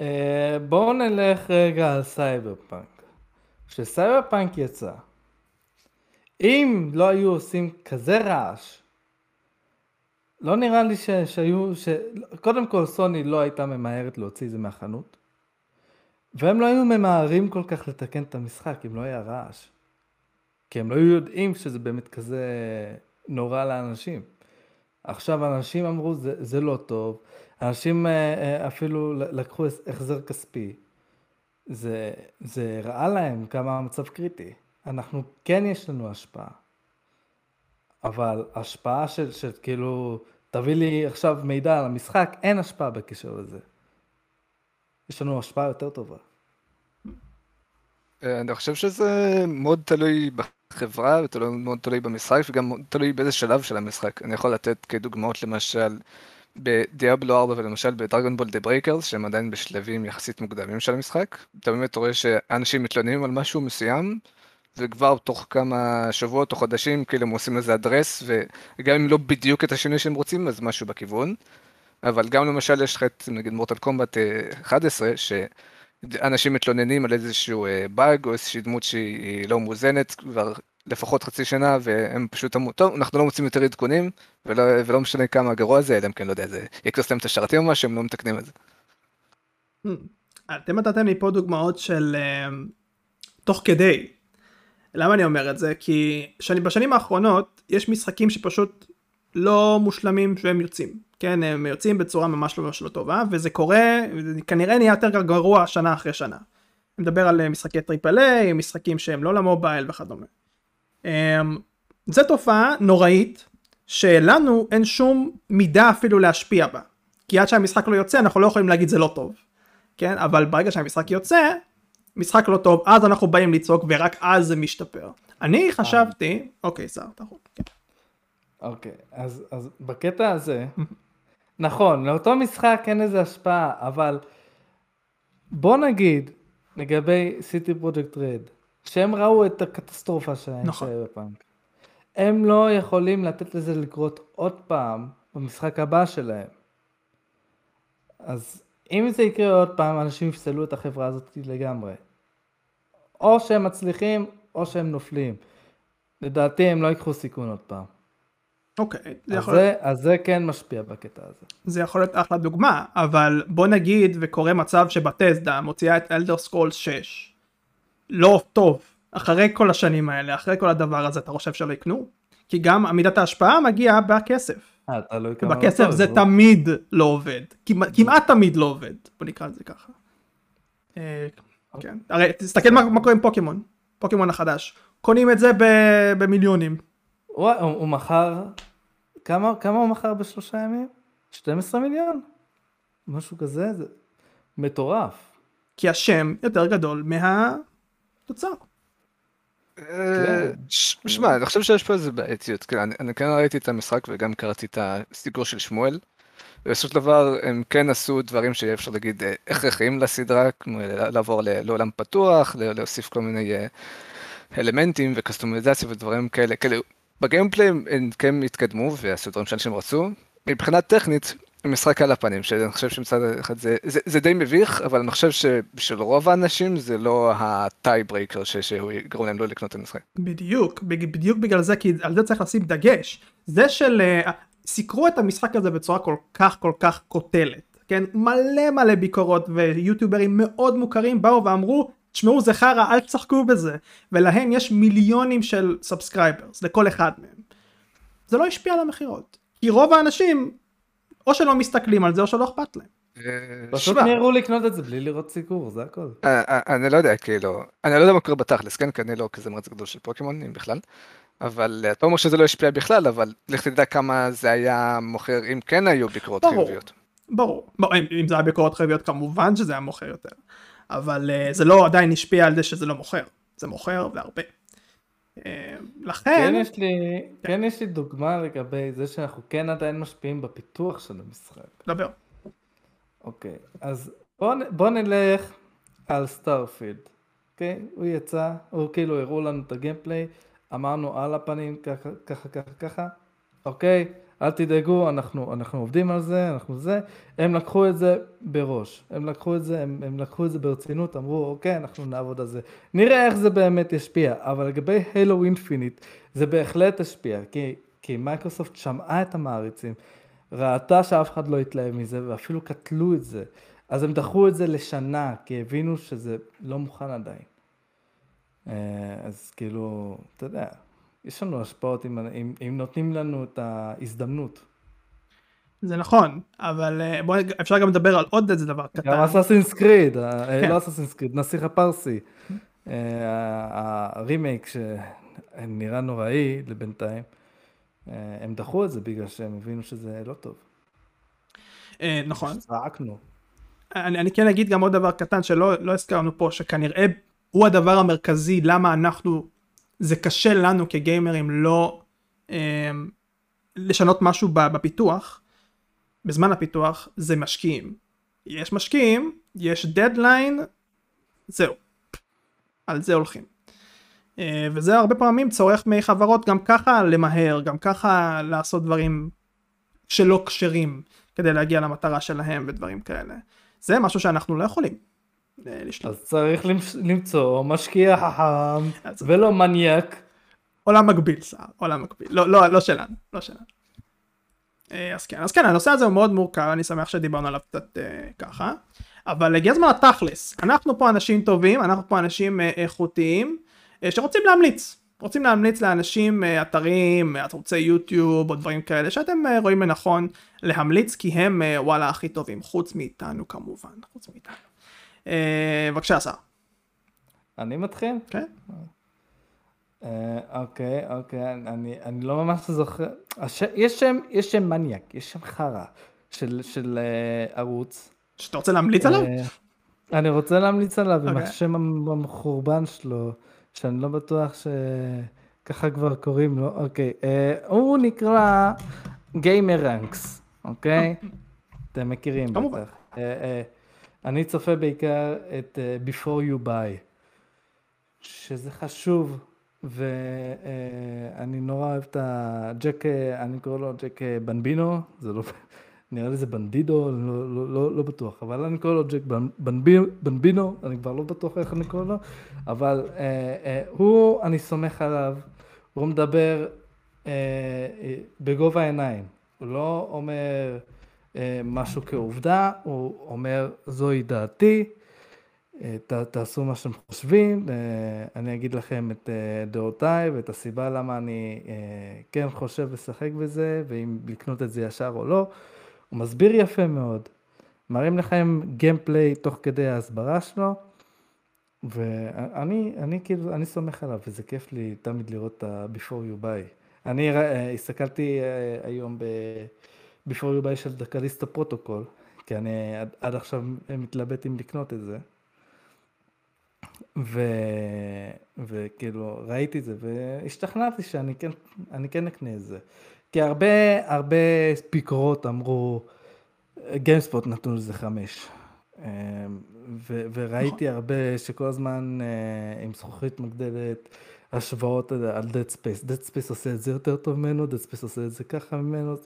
אה, בואו נלך רגע על Cyberpunk. כש Cyberpunk יצא, אם לא היו עושים כזה רעש, לא נראה לי ש, שהיו, ש... קודם כל סוני לא הייתה ממהרת להוציא את זה מהחנות, והם לא היו ממהרים כל כך לתקן את המשחק אם לא היה רעש. כי הם לא היו יודעים שזה באמת כזה נורא לאנשים. עכשיו אנשים אמרו זה, זה לא טוב, אנשים אה, אה, אפילו לקחו החזר כספי. זה, זה ראה להם כמה המצב קריטי. אנחנו, כן יש לנו השפעה. אבל השפעה של, של כאילו, תביא לי עכשיו מידע על המשחק, אין השפעה בקשר לזה. יש לנו השפעה יותר טובה. אה, אני חושב שזה מאוד תלוי בחברה, ומאוד תלוי במשחק, וגם תלוי באיזה שלב של המשחק. אני יכול לתת כדוגמאות למשל ב Diablo 4 ולמשל ב Dragon Ball The Breakers, שהם עדיין בשלבים יחסית מוקדמים של המשחק. אתה באמת רואה שאנשים מתלוננים על משהו מסוים, וכבר תוך כמה שבועות או חודשים כאילו הם עושים לזה אדרס, וגם אם לא בדיוק את השינוי שהם רוצים, אז משהו בכיוון. אבל גם למשל יש לך את נגיד מורטל קומבט 11, שאנשים מתלוננים על איזשהו באג או איזושהי דמות שהיא לא מאוזנת כבר לפחות חצי שנה, והם פשוט אמרו, טוב, אנחנו לא מוצאים יותר עדכונים, ולא, ולא משנה כמה גרוע זה, אלא אם כן, לא יודע, זה יקרוס להם את השרתים או משהו, הם לא מתקנים את זה. Hmm. אתם נתתם לי פה דוגמאות של uh, תוך כדי. למה אני אומר את זה? כי שאני, בשנים האחרונות יש משחקים שפשוט לא מושלמים שהם יוצאים. כן, הם יוצאים בצורה ממש לא ממש לא טובה, וזה קורה, זה כנראה נהיה יותר גרוע שנה אחרי שנה. אני מדבר על משחקי triple A, משחקים שהם לא למובייל וכדומה. אמ, זה תופעה נוראית שלנו אין שום מידה אפילו להשפיע בה. כי עד שהמשחק לא יוצא אנחנו לא יכולים להגיד זה לא טוב. כן? אבל ברגע שהמשחק יוצא, משחק לא טוב, אז אנחנו באים לצעוק ורק אז זה משתפר. אני חשבתי, אוקיי, שר, אתה יכול. כן. אוקיי, אז, אז בקטע הזה, נכון, לאותו משחק אין איזה השפעה, אבל בוא נגיד, לגבי סיטי פרויקט רד, שהם ראו את הקטסטרופה שלהם, נכון. בפאנק. הם לא יכולים לתת לזה לקרות עוד פעם במשחק הבא שלהם. אז אם זה יקרה עוד פעם, אנשים יפסלו את החברה הזאת לגמרי. או שהם מצליחים, או שהם נופלים. לדעתי הם לא ייקחו סיכון עוד פעם. אוקיי, זה יכול להיות... אז זה כן משפיע בקטע הזה. זה יכול להיות אחלה דוגמה, אבל בוא נגיד וקורה מצב שבטסדה מוציאה את אלדר סקרולס 6. לא טוב, אחרי כל השנים האלה, אחרי כל הדבר הזה, אתה חושב שלא יקנו? כי גם עמידת ההשפעה מגיעה בכסף. אה, תלוי כמה... בכסף זה תמיד לא עובד, כמעט תמיד לא עובד, בוא נקרא לזה ככה. כן, הרי תסתכל מה קורה עם פוקימון, פוקימון החדש, קונים את זה במיליונים. הוא מכר, כמה הוא מכר בשלושה ימים? 12 מיליון? משהו כזה, זה מטורף. כי השם יותר גדול מה... תוצר. אה, שמע, אני חושב שיש פה איזה בעייתיות, כן, אני כן ראיתי את המשחק וגם קראתי את הסיפור של שמואל. ובסופו של דבר הם כן עשו דברים שיהיה אפשר להגיד אה, הכרחיים לסדרה, כמו לעבור לעולם פתוח, להוסיף כל מיני אה, אלמנטים וקאסטומיזציה ודברים כאלה, כאילו ב gameplay הם כן התקדמו ועשו דברים שאנשים רצו. מבחינה טכנית משחק על הפנים, שאני חושב שמצד אחד זה, זה, זה די מביך, אבל אני חושב שבשביל רוב האנשים זה לא ה deal breaker שהוא יגרום להם לא לקנות את המשחק. בדיוק, בדיוק בגלל זה, כי על זה צריך לשים דגש. זה של, אה, סיקרו את המשחק הזה בצורה כל כך כל כך קוטלת, כן? מלא מלא ביקורות ויוטיוברים מאוד מוכרים באו ואמרו, תשמעו זה חרא, אל תשחקו בזה. ולהם יש מיליונים של subscribers, לכל אחד מהם. זה לא השפיע על המכירות. כי רוב האנשים, או שלא מסתכלים על זה או שלא אכפת להם. אה, פשוט מיהרו לקנות את זה בלי לראות סיקור, זה הכל. אה, אה, אני לא יודע, כאילו, אני לא יודע מה קורה בתכלס, כן? כי אני לא כזה מרץ גדול של פוקימון, אם בכלל. אבל אה, אתה אומר שזה לא השפיע בכלל, אבל לך תדע כמה זה היה מוכר אם כן היו ביקורות ברור. חיוביות. ברור. בוא, אם, אם זה היה ביקורות חיוביות כמובן שזה היה מוכר יותר. אבל uh, זה לא עדיין השפיע על זה שזה לא מוכר. זה מוכר והרבה. Uh, לכן, כן יש לי, כן יש לי דוגמה לגבי זה שאנחנו כן עדיין משפיעים בפיתוח של המשחק. דבר. אוקיי, אז בוא, בוא נלך על Starfield, אוקיי? הוא יצא, הוא כאילו הראו לנו את ה gameplay, אמרנו על הפנים ככה, ככה, ככה, ככה, אוקיי? אל תדאגו, אנחנו, אנחנו עובדים על זה, אנחנו זה. הם לקחו את זה בראש, הם לקחו את זה, הם, הם לקחו את זה ברצינות, אמרו, אוקיי, אנחנו נעבוד על זה. נראה איך זה באמת ישפיע, אבל לגבי Halo Infinite, זה בהחלט השפיע, כי, כי מייקרוסופט שמעה את המעריצים. ראתה שאף אחד לא התלהב מזה ואפילו קטלו את זה. אז הם דחו את זה לשנה, כי הבינו שזה לא מוכן עדיין. אה, אז כאילו, אתה יודע, יש לנו השפעות אם, אם, אם נותנים לנו את ההזדמנות. זה נכון, אבל uh, בוא, אפשר גם לדבר על עוד איזה דבר קטן. גם אסאסינס קריד, כן. לא אסאסינס קריד, נסיך הפרסי. אה, הרימייק שנראה נוראי לבינתיים, אה, הם דחו את זה בגלל שהם הבינו שזה לא טוב. נכון. צעקנו. אני, אני כן אגיד גם עוד דבר קטן שלא לא הזכרנו פה, שכנראה הוא הדבר המרכזי למה אנחנו, זה קשה לנו כגיימרים לא אה, לשנות משהו בפיתוח, בזמן הפיתוח, זה משקיעים. יש משקיעים, יש דדליין, זהו. על זה הולכים. אה, וזה הרבה פעמים צורך מחברות גם ככה למהר, גם ככה לעשות דברים שלא כשרים כדי להגיע למטרה שלהם ודברים כאלה. זה משהו שאנחנו לא יכולים לשלוט. אז צריך למצוא משקיע חכם ולא מניאק. עולם מקביל, סער, עולם מקביל. לא, לא, לא שלנו, לא שלנו. אה, אז כן, אז כן, הנושא הזה הוא מאוד מורכב, אני שמח שדיברנו עליו קצת אה, ככה. אבל הגיע הזמן לתכלס. אנחנו פה אנשים טובים, אנחנו פה אנשים אה, איכותיים, אה, שרוצים להמליץ. רוצים להמליץ לאנשים אה, אתרים, אה, ערוצי יוטיוב או דברים כאלה שאתם אה, רואים לנכון להמליץ כי הם אה, וואלה הכי טובים, חוץ מאיתנו כמובן, חוץ מאיתנו. אה, בבקשה שר. אני מתחיל? כן? אה, אוקיי, אוקיי, אני, אני לא ממש זוכר. הש... יש שם, יש שם מניאק, יש שם חרא של, של אה, ערוץ. שאתה רוצה להמליץ עליו? אני רוצה להמליץ עליו עם אוקיי. השם המ- המחורבן שלו, שאני לא בטוח שככה כבר קוראים לו. אוקיי, אה, הוא נקרא גיימר רנקס, אוקיי? אתם מכירים. בטח. אה, אה, אני צופה בעיקר את אה, Before You Buy, שזה חשוב, ואני נורא אוהב את הג'ק, אה, אני קורא לו ג'ק אה, בנבינו, זה לא, נראה לי זה בנדידו, לא, לא, לא, לא בטוח, אבל אני קורא לו ג'ק בנ- בנבי- בנבינו, אני כבר לא בטוח איך אני קורא לו, אבל אה, אה, הוא, אני סומך עליו, הוא מדבר אה, אה, בגובה העיניים, הוא לא אומר אה, משהו כעובדה, הוא אומר זוהי דעתי, אה, ת, תעשו מה שאתם חושבים, אה, אני אגיד לכם את אה, דעותיי ואת הסיבה למה אני אה, כן חושב לשחק בזה, ואם לקנות את זה ישר או לא. הוא מסביר יפה מאוד, מראים לכם gameplay תוך כדי ההסברה שלו, ואני אני כאילו, אני סומך עליו, וזה כיף לי תמיד לראות את ה-Before You Buy. אני אה, הסתכלתי אה, היום ב-Before You Buy של The Callisto Protocol, כי אני עד, עד עכשיו מתלבט אם לקנות את זה. ו... וכאילו ראיתי את זה והשתכנעתי שאני כן, אני כן אקנה את זה. כי הרבה, הרבה ביקורות אמרו, גיימספוט נתנו לזה חמש. אמ, ו- וראיתי הרבה שכל הזמן אה, עם זכוכית מגדלת, השוואות על על Dead Space. Dead Space עושה את זה יותר טוב ממנו, Dead Space עושה את זה ככה ממנו.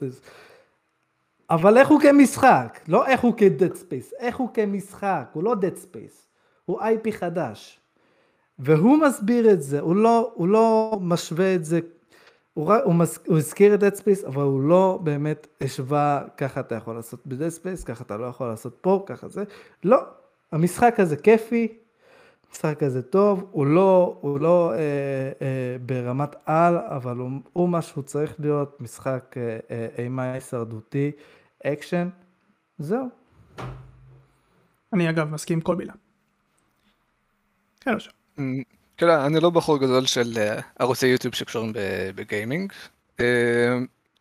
אבל איך הוא כמשחק? לא איך הוא כ-Dead Space, איך הוא כמשחק, הוא לא Dead Space, הוא IP חדש. והוא מסביר את זה, הוא לא, הוא לא משווה את זה הוא, רק- הוא, מז, הוא הזכיר את Dead Space, אבל הוא לא באמת השווה, ככה אתה יכול לעשות ב-Dead Space, ככה אתה לא יכול לעשות פה, ככה זה. לא, המשחק הזה כיפי, המשחק הזה טוב, הוא לא, הוא לא אה, אה, ברמת על, אבל הוא, הוא מה שהוא צריך להיות, משחק אה, אה, הישרדותי, אקשן, זהו. אני אגב מסכים עם כל מילה. כן, עכשיו. כאילו, אני לא בחור גדול של אה, ערוצי יוטיוב שקשורים בגיימינג. אה,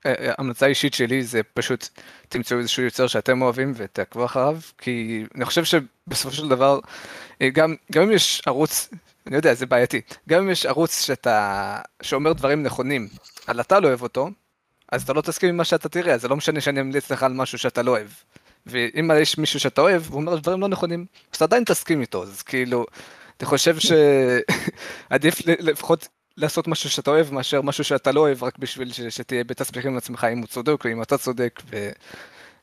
אה, המלצה אישית שלי זה פשוט תמצאו איזשהו יוצר שאתם אוהבים ותעקבו אחריו, כי אני חושב שבסופו של דבר, גם, גם אם יש ערוץ, אני יודע, זה בעייתי, גם אם יש ערוץ שאתה, שאומר דברים נכונים, אבל אתה לא אוהב אותו, אז אתה לא תסכים עם מה שאתה תראה, זה לא משנה שאני אמליץ לך על משהו שאתה לא אוהב. ואם יש מישהו שאתה אוהב, והוא אומר דברים לא נכונים, אז אתה עדיין תסכים איתו, אז כאילו, אני חושב שעדיף לפחות לעשות משהו שאתה אוהב מאשר משהו שאתה לא אוהב רק בשביל ש- שתהיה בתסביכים עם עצמך אם הוא צודק או אם אתה צודק. ו...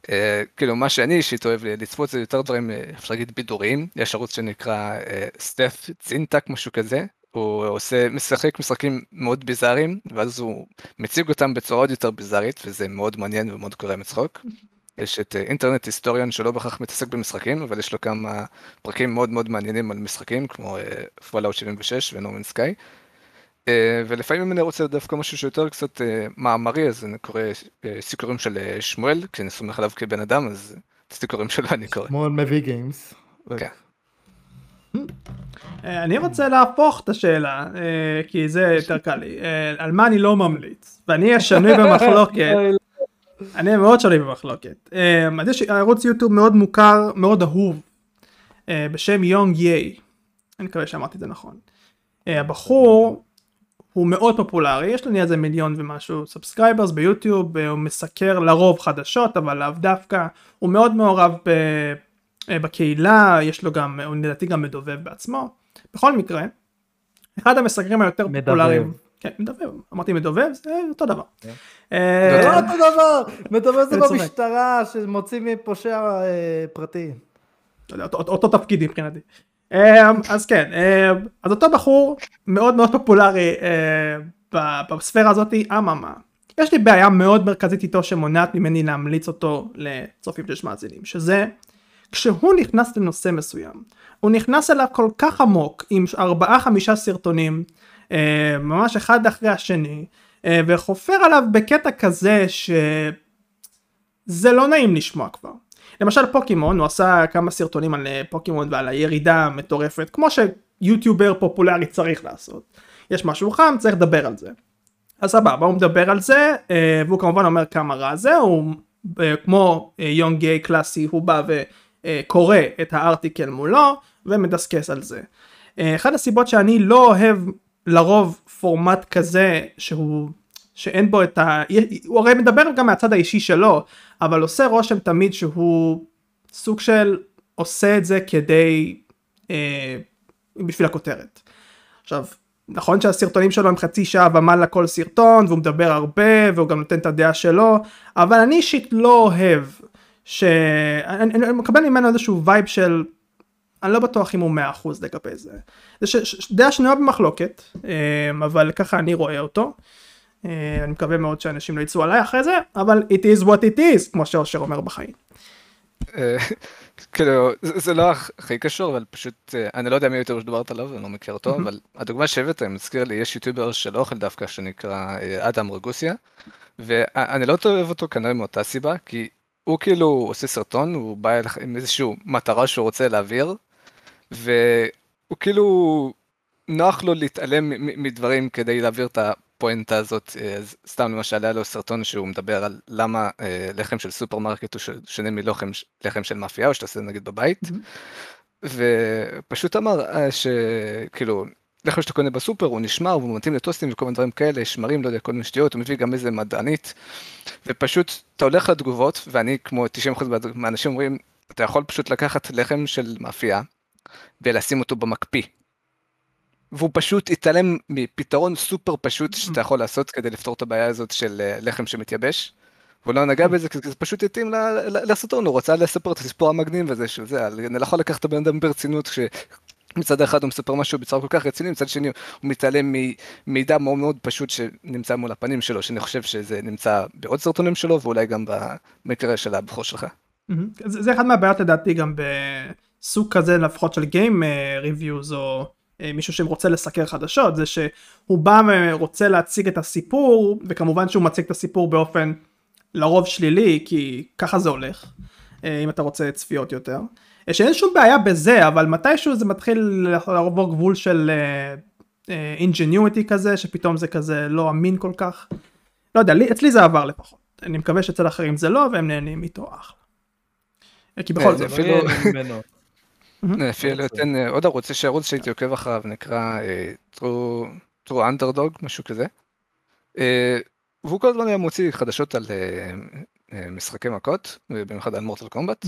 אה, מה שאני אישית אוהב לצפות זה יותר דברים אה, אפשר להגיד בידוריים יש ערוץ שנקרא סטף צינטק משהו כזה הוא עושה משחק משחקים מאוד ביזאריים ואז הוא מציג אותם בצורה עוד יותר ביזארית וזה מאוד מעניין ומאוד קורע מצחוק. יש את אה, Internet Historian שלא בהכרח מתעסק במשחקים אבל יש לו כמה פרקים מאוד מאוד מעניינים על משחקים כמו Fallout 76 ו No Man's Sky. ולפעמים אני רוצה דווקא משהו שיותר קצת אה, מאמרי אז אני קורא אה, סיקורים של שמואל כי אני סומך עליו כבן אדם אז את הסיקורים שלו אני קורא. מאוד מביא games. כן. אה, אני רוצה להפוך את השאלה, אה, כי זה יותר קל לי, אה, על מה אני לא ממליץ, ואני אהיה שנוי במחלוקת, אני אהיה מאוד שנוי במחלוקת. אז יש ערוץ יוטיוב מאוד מוכר, מאוד אהוב, אה, בשם YongYea, אני מקווה שאמרתי את זה נכון. הבחור הוא מאוד פופולרי, יש נהיה איזה מיליון ומשהו subscribers ביוטיוב, הוא מסקר לרוב חדשות, אבל לאו דווקא, הוא מאוד מעורב ב... בקהילה, יש לו גם, הוא לדעתי גם מדובב בעצמו. בכל מקרה, אחד המסקרים היותר מדבב. פופולריים, כן, מדובב, אמרתי מדובב, זה אותו דבר. כן. אה, זה לא אותו דבר, מדבר זה. במשטרה שמוציא מפושע אה, פרטי. אותו, תפקיד מבחינתי. אה, אז כן, אה, אז אותו בחור מאוד מאוד פופולרי אה, בספירה הזאתי, אממה. יש לי בעיה מאוד מרכזית איתו שמונעת ממני להמליץ אותו לצופים שיש מאזינים, שזה כשהוא נכנס לנושא מסוים, הוא נכנס אליו כל כך עמוק עם ארבעה חמישה סרטונים, אה, ממש אחד אחרי השני, אה, וחופר עליו בקטע כזה שזה לא נעים לשמוע כבר. למשל פוקימון, הוא עשה כמה סרטונים על אה, פוקימון ועל הירידה המטורפת, כמו שיוטיובר פופולרי צריך לעשות. יש משהו חם, צריך לדבר על זה. אז סבבה, הוא מדבר על זה, אה, והוא כמובן אומר כמה רע זה, הוא אה, כמו יונג גיי קלאסי, הוא בא וקורא את הארטיקל מולו, ומדסקס על זה. אה, אחת הסיבות שאני לא אוהב לרוב פורמט כזה, שהוא, שאין בו את ה... הוא הרי מדבר גם מהצד האישי שלו, אבל עושה רושם תמיד שהוא סוג של עושה את זה כדי... אה, בשביל הכותרת. עכשיו, נכון שהסרטונים שלו הם חצי שעה ומעלה כל סרטון והוא מדבר הרבה והוא גם נותן את הדעה שלו אבל אני אישית לא אוהב שאני אני מקבל ממנו איזשהו וייב של אני לא בטוח אם הוא 100% לגבי זה. זה ש, ש, דעה שנויה במחלוקת אה, אבל ככה אני רואה אותו. אה, אני מקווה מאוד שאנשים לא יצאו עליי אחרי זה אבל it is what it is כמו שאושר אומר בחיים. אה, כאילו זה לא הכי קשור אבל פשוט אה, אני לא יודע מי יותר שדיברת עליו אני לא מכיר אותו אבל הדוגמה שהבאת מזכיר לי יש יוטיובר של אוכל דווקא שנקרא אה, Adam Ragusea ואני לא אוהב אותו כנראה מאותה סיבה כי הוא כאילו עושה סרטון הוא בא אליך עם איזשהו מטרה שהוא רוצה להעביר והוא כאילו נוח לו להתעלם מדברים כדי להעביר את הפואנטה הזאת אה, אז סתם למשל היה לו סרטון שהוא מדבר על למה אה, לחם של סופרמרקט הוא שונה מלחם לחם של מאפייה או שאתה עושה נגיד בבית ופשוט אמר אה, שכאילו לחם שאתה קונה בסופר הוא נשמר והוא מתאים לטוסטים וכל מיני דברים כאלה שמרים לא יודע כל מיני שטויות הוא מביא גם איזה מדענית ופשוט אתה הולך לתגובות ואני כמו 90% מהאנשים אומרים אתה יכול פשוט לקחת לחם של מאפייה ולשים אותו במקפיא. והוא פשוט התעלם מפתרון סופר פשוט שאתה יכול לעשות כדי לפתור את הבעיה הזאת של אה, לחם שמתייבש. הוא לא נגע בזה כי זה פשוט התאים לסרטון, הוא רצה לספר את הסיפור המגניב הזה של זה, אני לא יכול לקחת את הבן אדם ברצינות מצד אחד הוא מספר משהו בצורה כל כך רציני, מצד שני הוא מתעלם ממידע מאוד מאוד פשוט שנמצא מול הפנים שלו, שאני חושב שזה נמצא בעוד סרטונים שלו, ואולי גם במקרה של הבחור שלך. זה, זה אחד מהבעיות לדעתי גם בסוג כזה לפחות של Game Reviews או אה, מישהו שרוצה לסקר חדשות זה שהוא בא ורוצה להציג את הסיפור וכמובן שהוא מציג את הסיפור באופן לרוב שלילי כי ככה זה הולך אה, אם אתה רוצה צפיות יותר. אה, שאין שום בעיה בזה אבל מתישהו זה מתחיל לעבור גבול של ingenuity uh, כזה שפתאום זה כזה לא אמין כל כך. לא יודע לי, אצלי זה עבר לפחות אני מקווה שאצל אחרים זה לא והם נהנים איתו אחלה. כי בכל זאת. אפילו אתן עוד ערוץ, יש ערוץ שהייתי עוקב אחריו, נקרא True Underdog, משהו כזה. והוא כל הזמן היה מוציא חדשות על משחקי מכות, במיוחד על מורטל קומבט.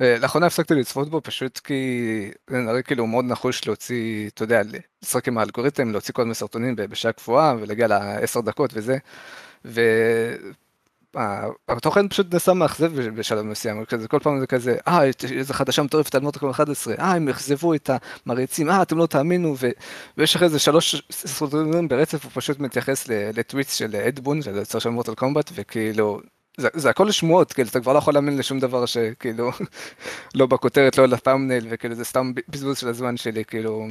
לאחרונה הפסקתי לצפות בו פשוט כי זה נראה כאילו מאוד נחוש להוציא, אתה יודע, לשחק עם האלגוריתם, להוציא כל מיני סרטונים בשעה קבועה ולהגיע לעשר דקות וזה. התוכן פשוט נעשה מאכזב בשלב מסוים, כל פעם זה כזה, אה, איזה חדשה מטורפת על מוטוקום 11, אה, הם אכזבו את המריצים, אה, אתם לא תאמינו, ו... ויש אחרי זה שלוש סרטונים ברצף, הוא פשוט מתייחס לטוויטס של אדבון, של יוצר של מוטל קומבט, וכאילו, זה, זה הכל שמועות, כאילו, אתה כבר לא יכול להאמין לשום דבר שכאילו, לא בכותרת, לא לפאמנייל, וכאילו, זה סתם בזבוז של הזמן שלי, כאילו,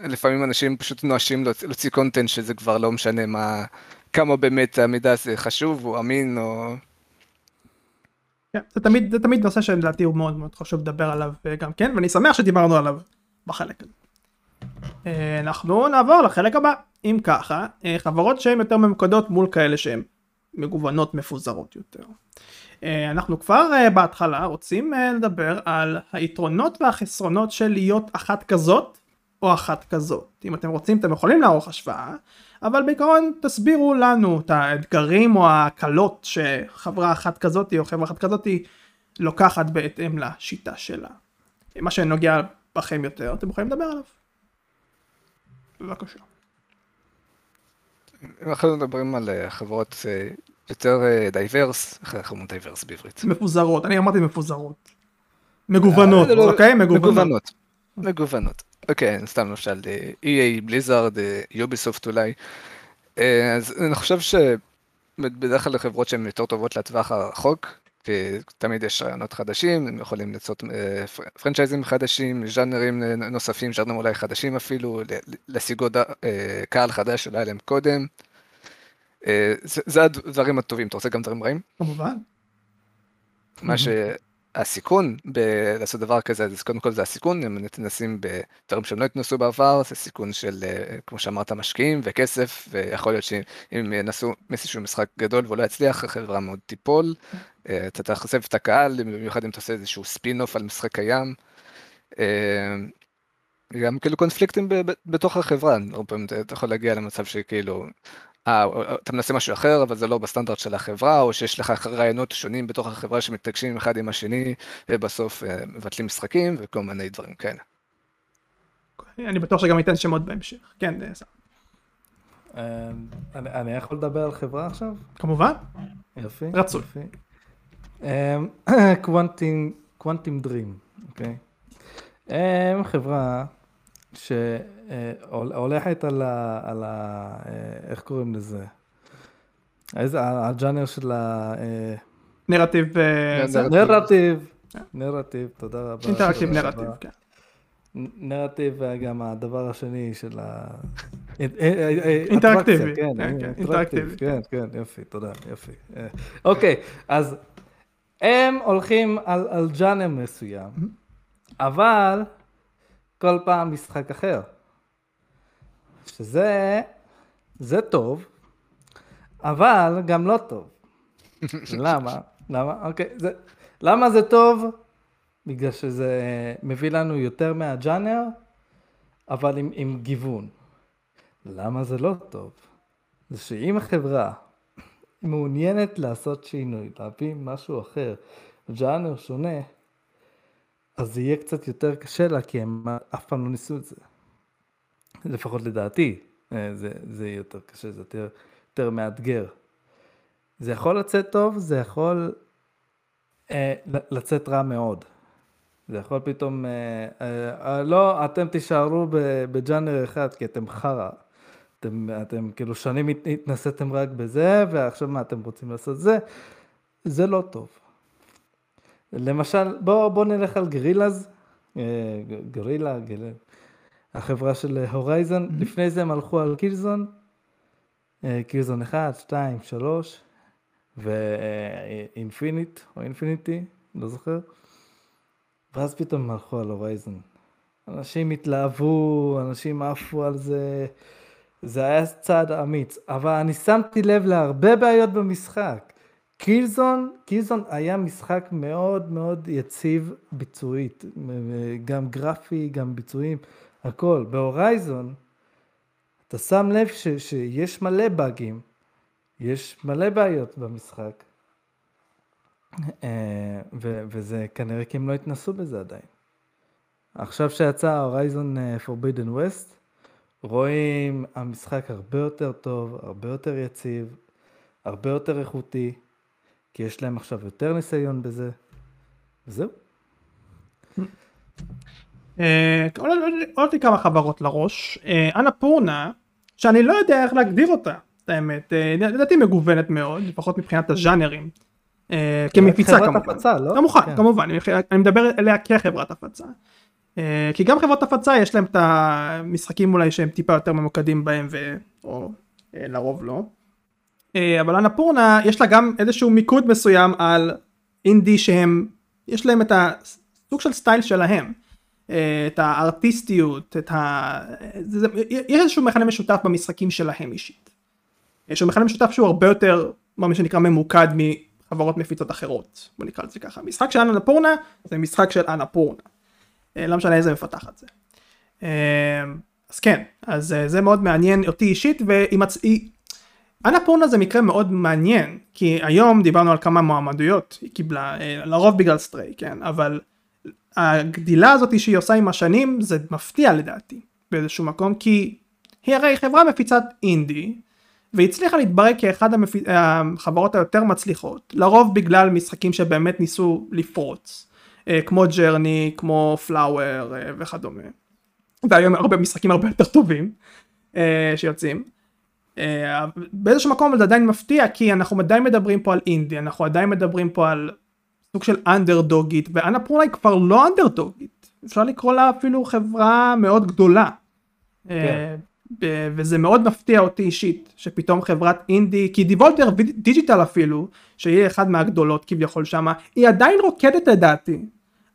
לפעמים אנשים פשוט נואשים להוציא קונטנט שזה כבר לא משנה מה... כמה באמת המידע הזה חשוב או אמין או... כן, זה תמיד, זה תמיד נושא שלדעתי הוא מאוד מאוד חשוב לדבר עליו גם כן ואני שמח שדיברנו עליו בחלק הזה. אה, אנחנו נעבור לחלק הבא אם ככה אה, חברות שהן יותר ממוקדות מול כאלה שהן מגוונות מפוזרות יותר. אה, אנחנו כבר בהתחלה רוצים לדבר על היתרונות והחסרונות של להיות אחת כזאת או אחת כזאת. אם אתם רוצים אתם יכולים לערוך השוואה אבל בעיקרון תסבירו לנו את האתגרים או ההקלות שחברה אחת כזאתי או חברה אחת כזאתי לוקחת בהתאם לשיטה שלה. מה שנוגע בכם יותר אתם יכולים לדבר עליו. בבקשה. אם אנחנו מדברים על אה, חברות אה, יותר diverse, איך אנחנו אומרים diverse בעברית? מפוזרות, אני אמרתי מפוזרות. מגוונות, אה, לא, אוקיי? מגוונות. מגוונות. אוקיי, סתם למשל EA, Blizzard, Ubisoft אולי. אה, אז אני חושב שבדרך כלל לחברות שהן יותר טובות לטווח הרחוק, תמיד יש רעיונות חדשים, הם יכולים לצאת אה, פרנצ'ייזים חדשים, ז'אנרים נוספים, ז'אנרים אולי חדשים אפילו, להשיג עוד קהל חדש שאולי להם קודם. זה הדברים הטובים, אתה רוצה גם דברים רעים? כמובן. מה הסיכון בלעשות דבר כזה, אז קודם כל זה הסיכון, הם מתנסים בדברים שהם לא התנסו בעבר, זה סיכון של, אה, כמו שאמרת, משקיעים וכסף, ויכול להיות שאם ינסו איזשהו משחק גדול והוא לא יצליח, החברה מאוד תיפול, אה, אתה תחשף את הקהל, במיוחד אם אתה עושה איזשהו ספין אוף על משחק קיים. אה, גם כאילו קונפליקטים בתוך החברה, הרבה פעמים אתה יכול להגיע למצב שכאילו אה, אתה מנסה משהו אחר, אבל זה לא בסטנדרט של החברה, או שיש לך רעיונות שונים בתוך החברה שמתנגשים אחד עם השני, ובסוף אה, מבטלים משחקים וכל מיני דברים כאלה. אני בטוח שגם ניתן שמות בהמשך. כן, אמ, אני יכול לדבר על חברה עכשיו? כמובן. יופי. רצוי. קוונטים דרים, אוקיי? אמ, חברה שהולכת על ה... על ה... איך קוראים לזה? איזה... הג'אנר של ה... נרטיב. נרטיב. נרטיב, תודה רבה. אינטראקטיב נרטיב, כן. נרטיב גם הדבר השני של ה... אינטראקטיבי. אינטראקטיבי. כן, כן, יופי, תודה, יופי. אוקיי, אז הם הולכים על ג'אנר מסוים, אבל כל פעם משחק אחר. שזה, זה טוב, אבל גם לא טוב. למה? למה? אוקיי, זה, למה זה טוב? בגלל שזה מביא לנו יותר מהג'אנר, אבל עם, עם גיוון. למה זה לא טוב? זה שאם החברה מעוניינת לעשות שינוי, להביא משהו אחר, ג'אנר שונה, אז זה יהיה קצת יותר קשה לה, כי הם אף פעם לא ניסו את זה. לפחות לדעתי, אה, זה, זה יהיה יותר קשה, זה יותר, יותר מאתגר. זה יכול לצאת טוב, זה יכול אה, לצאת רע מאוד. זה יכול פתאום, אה, אה, אה, לא, אתם תישארו בג'אנר אחד כי אתם חרא. אתם, אתם כאילו שנים הת- התנסיתם רק בזה, ועכשיו מה אתם רוצים לעשות זה? זה לא טוב. למשל, בוא, בוא נלך על גרילאז, אה, גרילה, גרילה, החברה של הורייזון, לפני זה הם הלכו על קילזון, אה, קילזון 1, 2, 3, ו Infinite, או Infinity, לא זוכר. ואז פתאום הם הלכו על Horizon. אנשים התלהבו, אנשים עפו על זה, זה היה צעד אמיץ, אבל אני שמתי לב להרבה בעיות במשחק. Killzone, Killzone היה משחק מאוד מאוד יציב ביצועית, גם גרפי, גם ביצועים, הכל. ב Horizon, אתה שם לב ש, שיש מלא באגים, יש מלא בעיות במשחק, אה, ו, וזה כנראה כי הם לא התנסו בזה עדיין. עכשיו שיצא הורייזון Forbidden West, רואים המשחק הרבה יותר טוב, הרבה יותר יציב, הרבה יותר איכותי, כי יש להם עכשיו יותר ניסיון בזה, וזהו. אה, עולות לי כמה חברות לראש. אה, אנפורנה, שאני לא יודע איך להגדיר אותה, את האמת. אה, לדעתי מגוונת מאוד, לפחות מבחינת הז'אנרים. כמפיצה כמובן. הפצה, לא? כמובן, כן. כמובן, אני- מדבר אליה כחברת הפצה. כי גם חברות הפצה יש להם את המשחקים אולי שהם טיפה יותר ממוקדים בהם ו... או לרוב לא. אה, אבל אנפורנה יש לה גם איזשהו מיקוד מסוים על אינדי שהם יש להם את הסוג של סטייל שלהם. אה, את הארטיסטיות, את ה... זה, זה, יש איזשהו מכנה משותף במשחקים שלהם אישית. יש לו מכנה משותף שהוא הרבה יותר מה שנקרא ממוקד מחברות מפיצות אחרות בוא נקרא לזה ככה משחק של אנפורנה זה משחק של אנפורנה אה, לא משנה איזה מפתחת זה. אה, אז כן אז אה, זה מאוד מעניין אותי אישית ועם הצ... Annapurna זה מקרה מאוד מעניין כי היום דיברנו על כמה מועמדויות היא קיבלה אה, לרוב בגלל Stray כן אבל הגדילה הזאת שהיא עושה עם השנים זה מפתיע לדעתי באיזשהו מקום כי היא הרי חברה מפיצת אינדי והצליחה להתברג כאחד המפ... החברות היותר מצליחות לרוב בגלל משחקים שבאמת ניסו לפרוץ אה, כמו Journey כמו Flower אה, וכדומה והיום הרבה משחקים הרבה יותר טובים שיוצאים. אה, באיזשהו מקום זה עדיין מפתיע כי אנחנו עדיין מדברים פה על אינדי אנחנו עדיין מדברים פה על סוג של underdogית ו Annapurna היא כבר לא underdogית אפשר לקרוא לה אפילו חברה מאוד גדולה. אה, ב- וזה מאוד מפתיע אותי אישית שפתאום חברת אינדי כי Devolver Digital אפילו שהיא אחד מהגדולות כביכול שמה היא עדיין רוקדת לדעתי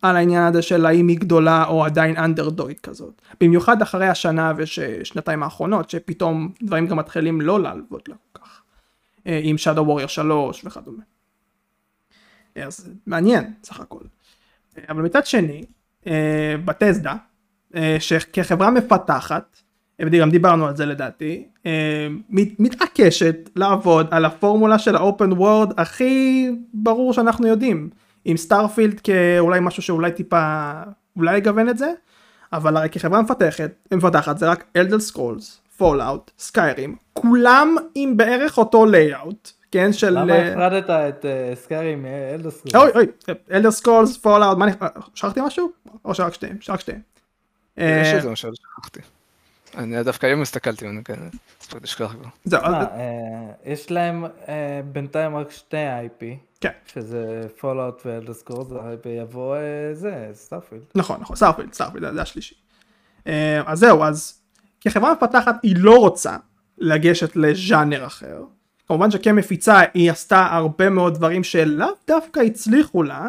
על העניין הזה של האם היא גדולה או עדיין אנדרדוגית כזאת במיוחד אחרי השנה ושנתיים האחרונות שפתאום דברים גם מתחילים לא לעבוד לה כל כך אה, עם Shadow Warrior 3 וכדומה. אז מעניין סך הכל. אה, אבל מצד שני אה, בטסדה אה, שכחברה מפתחת אה, וגם דיברנו על זה לדעתי אה, מת- מתעקשת לעבוד על הפורמולה של האופן וורד הכי ברור שאנחנו יודעים עם סטארפילד כאולי משהו שאולי טיפה אולי יגוון את זה אבל הרי כחברה מפתחת מפתחת זה רק אלדל סקרולס פולאאוט סקיירים כולם עם בערך אותו לייאאוט כן של למה אה, הפרדת את אה, סקארי מאלדסקרוס? אוי אוי אלדר סקולס פולאאוט מה נכ- שכחתי משהו או שרק שתיהם שרק שתיהם. יש אה, איזה משהו ששכחתי. אני דווקא היום הסתכלתי, אני כזה, הספקתי לשכוח כבר. זהו אז- אה, יש להם אה, בינתיים רק שתי IP, כן שזה Fallout ו Elder Scrolls, ויבוא אה, זה, Starfield. נכון נכון Starfield Starfield זה השלישי. אה, אז זהו אז כחברה מפתחת היא לא רוצה לגשת לז'אנר אחר. כמובן שכמפיצה היא עשתה הרבה מאוד דברים שלאו דווקא הצליחו לה.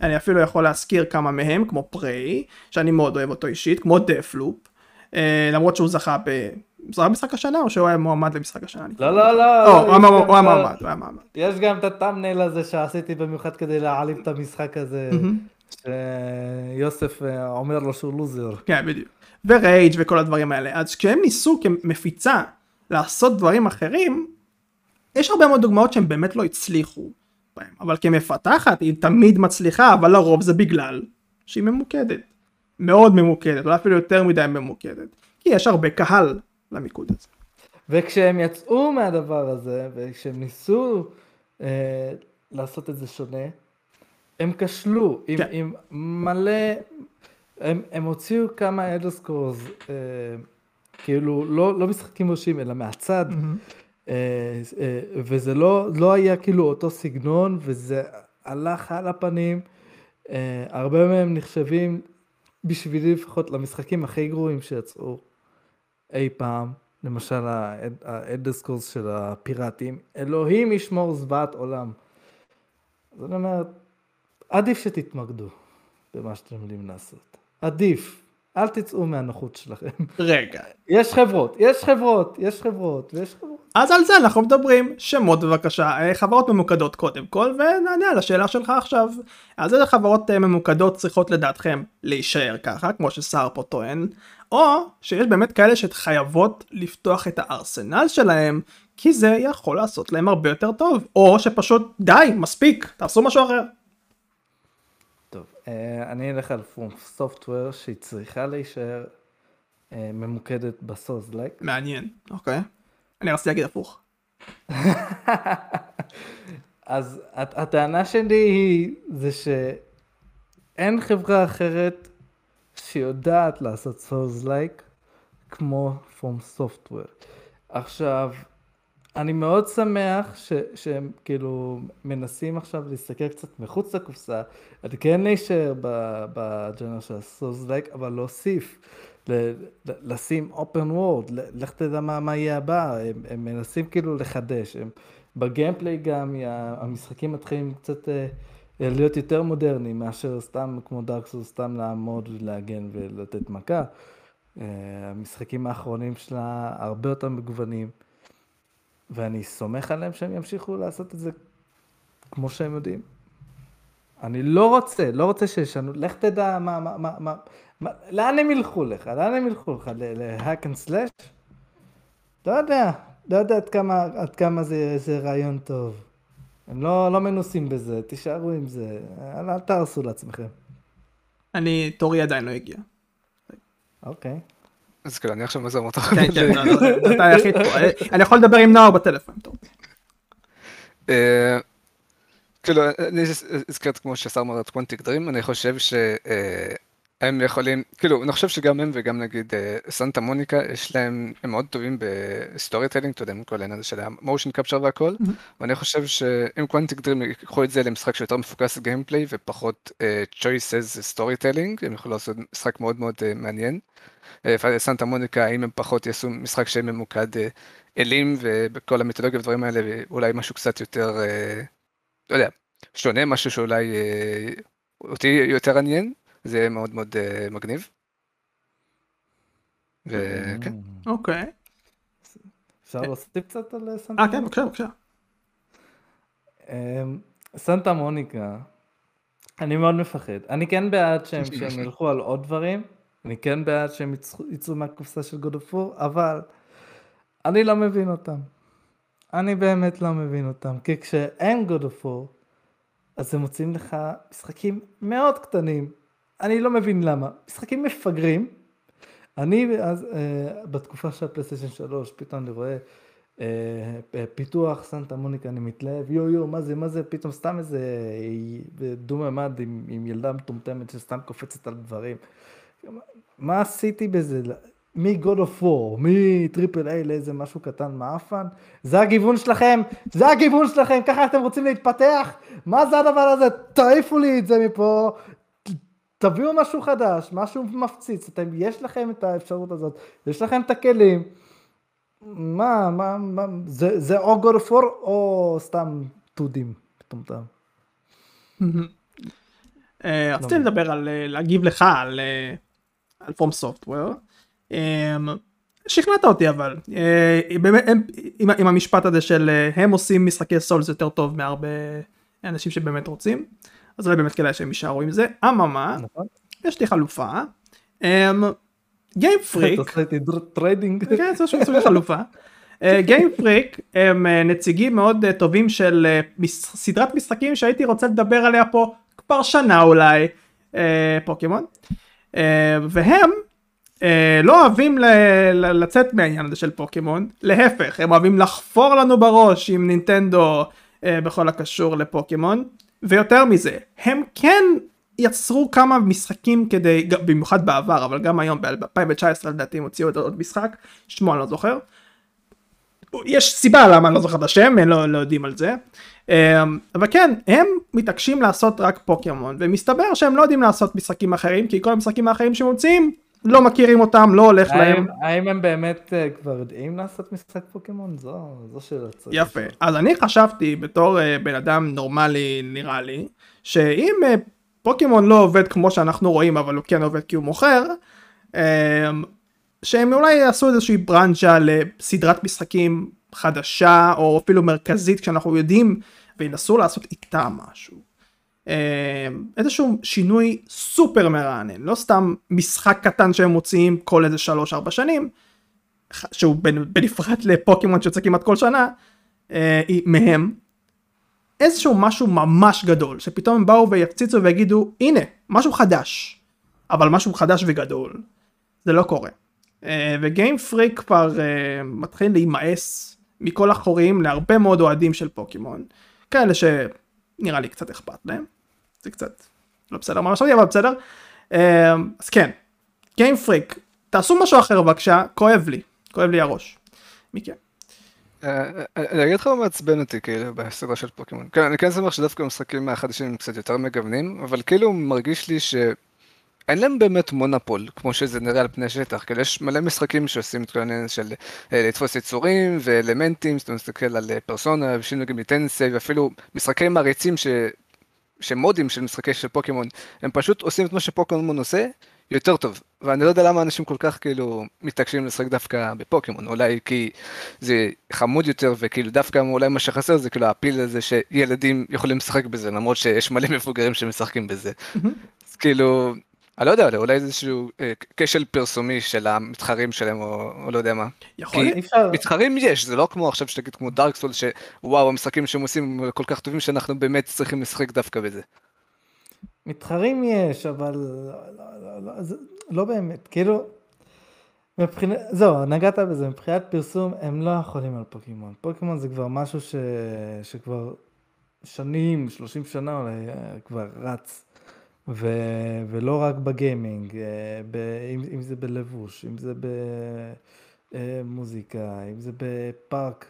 אני אפילו יכול להזכיר כמה מהם כמו Prey שאני מאוד אוהב אותו אישית כמו Deathloop. למרות שהוא זכה ב... זכה במשחק השנה או שהוא היה מועמד למשחק השנה? לא, לא, לא. או, הוא היה מועמד, הוא היה מועמד, היה. יש גם את הטאמנייל הזה שעשיתי במיוחד כדי להעליב את המשחק הזה, שיוסף אה, אומר לו שהוא לוזר. כן, בדיוק. ורייג' וכל הדברים האלה. אז כשהם ניסו כמפיצה לעשות דברים אחרים, יש הרבה מאוד דוגמאות שהם באמת לא הצליחו בהם. אבל כמפתחת היא תמיד מצליחה, אבל לרוב זה בגלל שהיא ממוקדת. מאוד ממוקדת, אולי אפילו יותר מדי ממוקדת. כי יש הרבה קהל למיקוד הזה. וכשהם יצאו מהדבר הזה, וכשהם ניסו אה, לעשות את זה שונה, הם כשלו עם, כן. עם מלא, הם, הם הוציאו כמה אלדר סקורס, אה, כאילו לא, לא משחקים ראשים אלא מהצד, אה, אה, וזה לא, לא היה כאילו אותו סגנון, וזה הלך על הפנים, אה, הרבה מהם נחשבים בשבילי לפחות למשחקים הכי גרועים שיצאו אי פעם, למשל האלדר סקורס של הפיראטים, אלוהים ישמור זוועת עולם. אז אני אומר, עדיף שתתמקדו במה שאתם יודעים לעשות. עדיף. אל תצאו מהנוחות שלכם. רגע. יש חברות, יש חברות, יש חברות, ויש חברות. אז על זה אנחנו מדברים, שמות בבקשה, אה, חברות ממוקדות קודם כל, ונענה על השאלה שלך עכשיו. אז איזה חברות אה, ממוקדות צריכות לדעתכם להישאר ככה, כמו שסער פה טוען, או שיש באמת כאלה שחייבות לפתוח את הארסנל שלהם, כי זה יכול לעשות להם הרבה יותר טוב, או שפשוט די, מספיק, תעשו משהו אחר. טוב, אה, אני אלך על פרום סופטוור שהיא צריכה להישאר אה, ממוקדת בסוזלייק. מעניין, אוקיי. אני רציתי להגיד הפוך. אז הט- הטענה שלי היא, זה שאין חברה אחרת שיודעת לעשות Soulslike כמו FromSoftware. עכשיו, אני מאוד שמח ש, שהם כאילו מנסים עכשיו להסתכל קצת מחוץ לקופסה. אני כן להישאר בג'אנר של ה Soulslike, אבל להוסיף, ל- לשים world, ל- לך תדע מה, מה יהיה הבא, הם, הם מנסים כאילו לחדש. הם, בגיימפליי גם המשחקים מתחילים קצת אה, להיות יותר מודרניים מאשר סתם כמו דארק סוס, סתם לעמוד ולהגן ולתת מכה. אה, המשחקים האחרונים שלה הרבה יותר מגוונים. ואני סומך עליהם שהם ימשיכו לעשות את זה כמו שהם יודעים. אני לא רוצה, לא רוצה שישנו, לך תדע מה, מה, מה, מה, מה לאן הם ילכו לך, לאן הם ילכו לך, ל hack and slash? לא יודע, לא יודע עד כמה, עד כמה זה, זה רעיון טוב. הם לא, לא מנוסים בזה, תישארו עם זה, אל, אל תהרסו לעצמכם. אני, תורי עדיין לא הגיע. אוקיי. אז כאילו, אני עכשיו מזם אותו. כן, כן, לא, לא, אתה היחיד פה. אה, אני יכול לדבר עם נאור בטלפון, טוב. אה, כאילו, אני הזכרת כמו שהשר אמר את Quantic Dream, אני חושב שהם יכולים, כאילו, אני חושב שגם הם וגם נגיד אה, Santa Monica, יש להם, הם מאוד טובים ב storytelling, אתה יודע, עם כל העניין הזה של ה motion capture והכל, ואני חושב שאם Quantic Dream ייקחו את זה למשחק שיותר מפוקס gameplay ופחות choices storytelling, הם יכולים לעשות משחק מאוד מאוד אה, מעניין. Santa Monica, אם הם פחות יעשו משחק שממוקד אה, אלים ובכל המיתולוגיה ודברים האלה, ואולי משהו קצת יותר, לא יודע, שונה, משהו שאולי אותי יותר עניין, זה יהיה מאוד מאוד אה, מגניב. וכן, אוקיי. אפשר להוסיף קצת על סנטה אה, כן, בבקשה, בבקשה. אמ, סנטה מוניקה, אני מאוד מפחד. אני כן בעד שהם, ילכו על עוד דברים, אני כן בעד שהם יצאו, יצאו מהקופסה של God of War, אבל אני לא מבין אותם. אני באמת לא מבין אותם, כי כשאין God of War, אז הם מוצאים לך משחקים מאוד קטנים. אני לא מבין למה. משחקים מפגרים. אני אז, אה, בתקופה של הפלייסטיישן 3, פתאום אני רואה אה, פיתוח סנטה מוניקה, אני מתלהב, יו יו, מה זה, מה זה, פתאום סתם איזה דו ממד עם, עם ילדה מטומטמת שסתם קופצת על דברים. מה עשיתי בזה? מ-God of War, מטריפל איי לאיזה משהו קטן מעפן? זה הגיוון שלכם? זה הגיוון שלכם? ככה אתם רוצים להתפתח? מה זה הדבר הזה? תעיפו לי את זה מפה, תביאו משהו חדש, משהו מפציץ, אתם, יש לכם את האפשרות הזאת, יש לכם את הכלים. מה, מה, מה, זה, זה או War או סתם טודים, מטומטם. אה, רציתי לדבר על, אה, להגיב לך על, אה, על FromSoftware. שכנעת אותי אבל, עם, המשפט הזה של הם עושים משחקי Souls יותר טוב מהרבה אנשים שבאמת רוצים, אז אולי באמת כדאי שהם יישארו עם זה. אממה, נכון? יש לי חלופה. Game Freak, trading. כן, זה סוג של חלופה. Game Freak הם אה, נציגים מאוד אה, טובים של אה, סדרת משחקים שהייתי רוצה לדבר עליה פה כבר שנה אולי, אה, פוקימון. אה, והם אה, לא אוהבים לצאת מהעניין הזה של פוקימון, להפך, הם אוהבים לחפור לנו בראש עם נינטנדו אה, בכל הקשור לפוקימון. ויותר מזה, הם כן יצרו כמה משחקים כדי, במיוחד בעבר, אבל גם היום, ב-2019 לדעתי הם הוציאו עוד- משחק, שמו אני לא זוכר. יש סיבה למה אני לא זוכר את השם, הם לא, לא יודעים על זה. אמ, אבל כן, הם מתעקשים לעשות רק פוקימון, ומסתבר שהם לא יודעים לעשות משחקים אחרים, כי כל המשחקים האחרים שהם מוציאים, לא מכירים אותם, לא הולך להם. האם- האם הם באמת אה, כבר יודעים לעשות משחק פוקימון? זו זו שאלה צריך. יפה. אז אני חשבתי בתור אה, בן אדם נורמלי נראה לי, שאם אה, פוקימון לא עובד כמו שאנחנו רואים אבל הוא כן עובד כי הוא מוכר, אה, שהם אולי יעשו איזושהי ברנצ'ה לסדרת משחקים חדשה או אפילו מרכזית כשאנחנו יודעים וינסו לעשות איתה משהו. אה, איזשהו שינוי סופר מרענן, לא סתם משחק קטן שהם מוציאים כל איזה 3-4 שנים, שהוא בנ- בנפרד לפוקימון שיוצא כמעט כל שנה, אה, מהם, איזשהו משהו ממש גדול, שפתאום הם באו ויפציצו ויגידו, הנה, משהו חדש, אבל משהו חדש וגדול, זה לא קורה. אה, וגיים פריק כבר מתחיל להימאס מכל החורים להרבה מאוד אוהדים של פוקימון, כאלה שנראה לי קצת אכפת להם, זה קצת לא בסדר מה חשבתי, אבל בסדר. אה, אז כן, גיים פריק, תעשו משהו אחר בבקשה, כואב לי, כואב לי הראש. מכם. אה, אני אגיד לך מה מעצבן אותי כאילו בסדרה של פוקימון. כן, אני כן שמח שדווקא המשחקים החדשים הם קצת יותר מגוונים, אבל כאילו מרגיש לי שאין להם באמת מונופול, כמו שזה נראה על פני השטח. כאילו יש מלא משחקים שעושים את כל העניין של אה, לתפוס יצורים ואלמנטים, זאת אומרת, מסתכל על אה, פרסונה ושינוי מיטנסי, ואפילו משחקי מעריצים ש... שמודים של משחקי של פוקימון, הם פשוט עושים את מה שפוקימון עושה יותר טוב. ואני לא יודע למה אנשים כל כך כאילו מתעקשים לשחק דווקא בפוקימון, אולי כי זה חמוד יותר וכאילו דווקא אולי מה שחסר זה כאילו הפיל הזה שילדים יכולים לשחק בזה למרות שיש מלא מבוגרים שמשחקים בזה. אז כאילו, אני לא יודע, אולי איזשהו אה, כשל פרסומי של המתחרים שלהם או, או לא יודע מה. יכול כי- להיות. אפשר, מתחרים יש, זה לא כמו עכשיו שתגיד כמו דארק סול שוואו המשחקים שהם עושים הם כל כך טובים שאנחנו באמת צריכים לשחק דווקא בזה. מתחרים יש, אבל לא, לא, לא, זה- לא באמת, כאילו, מבחינת, זהו, נגעת בזה, מבחינת פרסום הם לא יכולים על פוקימון. פוקימון זה כבר משהו ש, שכבר שנים, 30 שנה אולי, אה, כבר רץ. ו, ולא רק בגיימינג, אה, ב, אם, אם זה בלבוש, אם זה במוזיקה, אם זה בפארק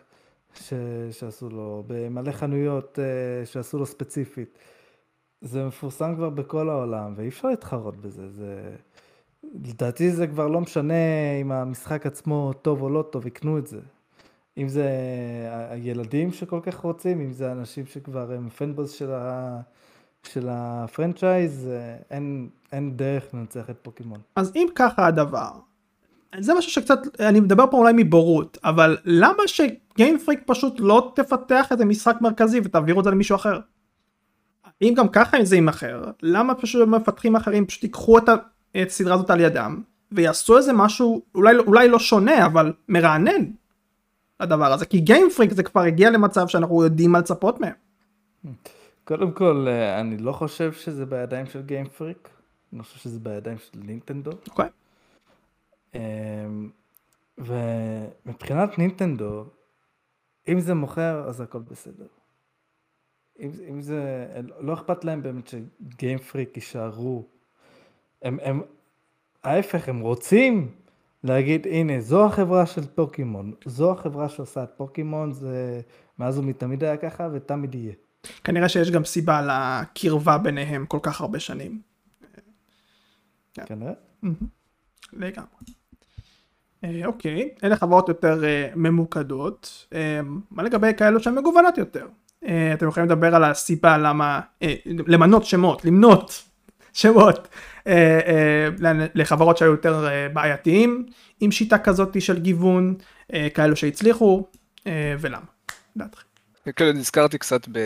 ש, שעשו לו, במלא חנויות אה, שעשו לו ספציפית. זה מפורסם כבר בכל העולם, ואי אפשר להתחרות בזה. זה... לדעתי זה כבר לא משנה אם המשחק עצמו טוב או לא טוב, יקנו את זה. אם זה הילדים שכל כך רוצים, אם זה אנשים שכבר הם פנבוז של, ה... של הפרנצ'ייז, אה, אין, אין דרך לנצח את פוקימון. אז אם ככה הדבר, זה משהו שקצת, אני מדבר פה אולי מבורות, אבל למה שגיים פריק פשוט לא תפתח איזה משחק מרכזי ותעבירו את זה למישהו אחר? אם גם ככה זה יימכר, למה פשוט מפתחים אחרים פשוט ייקחו את הסדרה הזאת על ידם ויעשו איזה משהו אולי, אולי לא שונה אבל מרענן לדבר הזה כי גיים פריק זה כבר הגיע למצב שאנחנו יודעים מה לצפות מהם. קודם כל, אה, אני לא חושב שזה בידיים של גיים פריק, אני חושב שזה בידיים של נינטנדו. אוקיי? אמ, ומבחינת נינטנדו, אם זה מוכר, אז הכל בסדר. אם, אם זה, לא אכפת להם באמת שגיים פריק יישארו. הם, הם, ההפך, הם רוצים להגיד, הנה, זו החברה של פוקימון, זו החברה שעושה את פוקימון, זה מאז ומתמיד היה ככה ותמיד יהיה. כנראה שיש גם סיבה לקרבה ביניהם כל כך הרבה שנים. כנראה. לגמרי. אה, אוקיי, אלה חברות יותר אה, ממוקדות. אה, מה לגבי כאלו שהן מגוונות יותר? אתם יכולים לדבר על הסיבה למה, למנות שמות, למנות שמות לחברות שהיו יותר בעייתיים עם שיטה כזאת של גיוון, כאלו שהצליחו ולמה. דעתכם. כאילו נזכרתי קצת ב...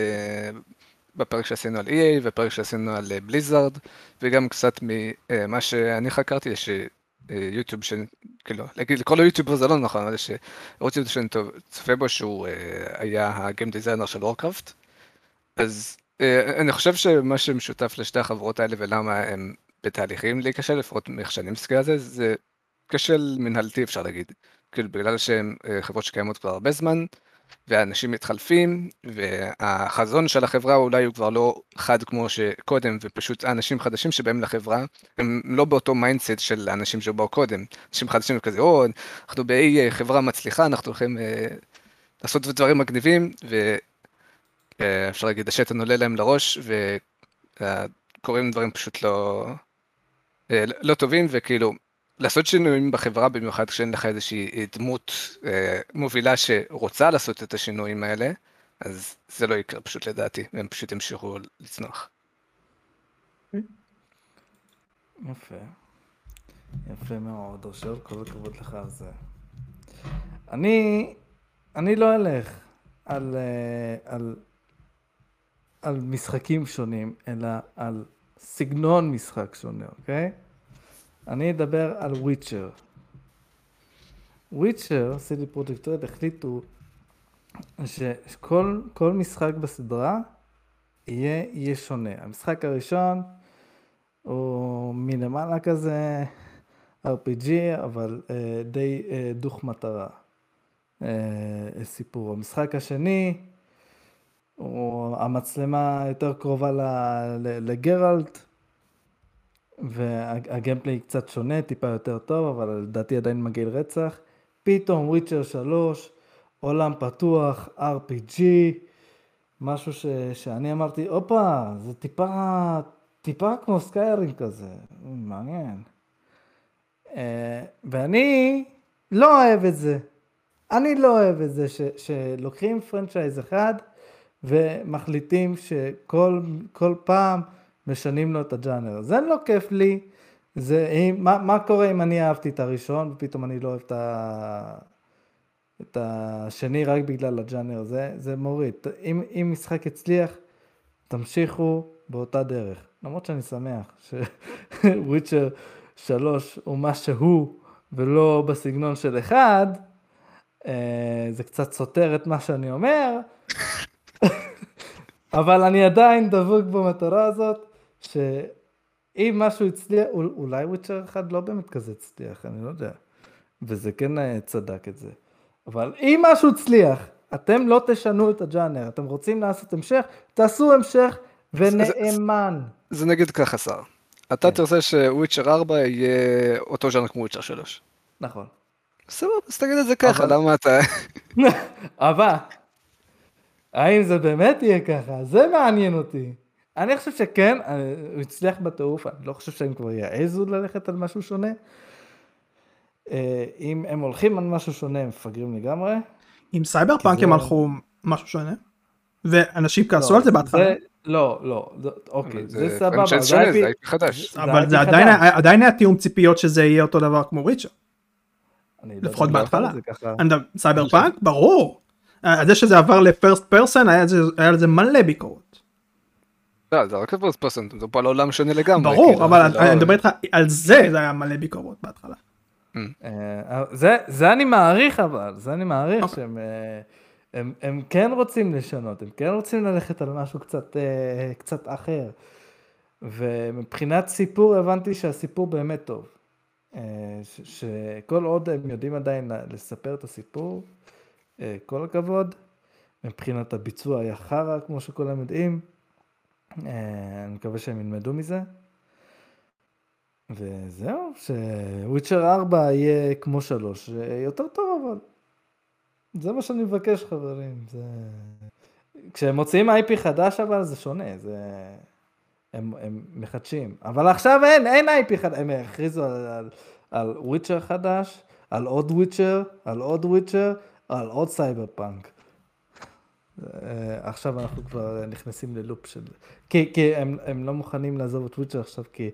בפרק שעשינו על EA ופרק שעשינו על אה, בליזארד וגם קצת ממה אה, שאני חקרתי שיוטיוב אה, שכאילו להגיד לקרוא לו יוטיובר זה לא נכון אבל שיוטיוב שאני צופה בו שהוא היה הגיים דיזיינר של וורקראפט אז אני חושב שמה שמשותף לשתי החברות האלה ולמה הם בתהליכים להיכשל לפחות מאיך שאני מסתכל על זה זה כשל מנהלתי אפשר להגיד. כאילו בגלל שהם חברות שקיימות כבר הרבה זמן ואנשים מתחלפים, והחזון של החברה אולי הוא כבר לא חד כמו שקודם, ופשוט אנשים חדשים שבאים לחברה, הם לא באותו mindset של האנשים שבאו קודם. אנשים חדשים הם כזה, או, אנחנו באי אה, חברה מצליחה, אנחנו הולכים אה, לעשות דברים מגניבים, ואפשר להגיד, השתן עולה להם לראש, וקורים דברים פשוט לא, אה, לא טובים, וכאילו, לעשות שינויים בחברה, במיוחד כשאין לך איזושהי דמות אה, מובילה שרוצה לעשות את השינויים האלה, אז זה לא יקרה פשוט לדעתי, והם פשוט ימשיכו לצנוח. יפה. יפה מאוד, אושר, כל הכבוד לך על זה. אני, אני לא אלך על, אה, על, על משחקים שונים, אלא על סגנון משחק שונה, אוקיי? אני אדבר על וויצ'ר. וויצ'ר, סיטי פרוטקטורית, החליטו שכל משחק בסדרה יהיה, יהיה שונה. המשחק הראשון הוא מלמעלה כזה RPG, אבל אה, די אה, דוך מטרה. אה, סיפור. המשחק השני, הוא, המצלמה יותר קרובה לגרלט, וה gameplay קצת שונה, טיפה יותר טוב, אבל לדעתי עדיין מגעיל רצח. פתאום Witcher 3, עולם פתוח, RPG, משהו ש, שאני אמרתי, הופה, זה טיפה, טיפה כמו Skyrim כזה, מעניין. אה, ואני לא אוהב את זה. אני לא אוהב את זה ש, שלוקחים פרנצ'ייז אחד ומחליטים שכל פעם משנים לו את הג'אנר. זה לא כיף לי. זה, אם, מה, מה קורה אם אני אהבתי את הראשון ופתאום אני לא אוהב את, ה, את השני רק בגלל הג'אנר, זה, זה מוריד. אם, אם משחק הצליח, תמשיכו באותה דרך. למרות שאני שמח שוויצ'ר 3 הוא מה שהוא ולא בסגנון של אחד, אה, זה קצת סותר את מה שאני אומר, אבל אני עדיין דבוק במטרה הזאת, שאם משהו הצליח, אולי וויצ'ר אחד לא באמת כזה הצליח, אני לא יודע. וזה כן אה, צדק את זה. אבל אם משהו הצליח, אתם לא תשנו את הג'אנר, אתם רוצים לעשות המשך, תעשו המשך ונאמן. זה, זה, זה נגיד ככה, שר. אתה כן. תרצה שוויצ'ר 4 יהיה אותו ז'אנר כמו וויצ'ר 3. נכון. סבבה, אז תגיד את זה ככה, אבל... למה אתה... אבל, האם זה באמת יהיה ככה? זה מעניין אותי. אני חושב שכן, אה, הוא הצליח בטירוף, אני לא חושב שהם כבר יעזו ללכת על משהו שונה. אה, אם הם הולכים על משהו שונה, הם מפגרים לגמרי. עם סייבר פאנק הם הלכו משהו שונה? ואנשים כעסו על זה בהתחלה. לא, לא, אוקיי, זה סבבה. זה חדש. אבל זה עדיין היה תיאום ציפיות שזה יהיה אותו דבר כמו Witcher. לא לפחות בהתחלה. סייבר פאנק? ברור. אה, זה שזה עבר ל first person היה לזה מלא ביקורות. לא, זה רק first person, זה פה על עולם שונה לגמרי. ברור, כאילו, אבל לא- אני מדבר איתך על זה, זה היה מלא ביקורות בהתחלה. Mm. אה, זה אני מעריך אבל, זה אני מעריך אוקיי. שהם אה, הם כן רוצים לשנות, הם כן רוצים ללכת על משהו קצת אה, קצת אחר. ומבחינת סיפור הבנתי שהסיפור באמת טוב. שכל עוד הם יודעים עדיין לספר את הסיפור, כל הכבוד. מבחינת הביצוע היה חרא, כמו שכולם יודעים. אה, אני מקווה שהם ילמדו מזה. וזהו, ש Witcher 4 יהיה כמו 3, יותר טוב אבל. זה מה שאני מבקש חברים. זה... כשהם מוציאים IP חדש אבל זה שונה, זה... הם, הם מחדשים. אבל עכשיו אין, אין IP חדש, הם הכריזו על, על, על Witcher חדש, על עוד Witcher, על עוד Witcher, על עוד סייבר פאנק. אה, עכשיו אנחנו כבר נכנסים ללופ של... כי, כי הם, הם לא מוכנים לעזוב את Witcher עכשיו, כי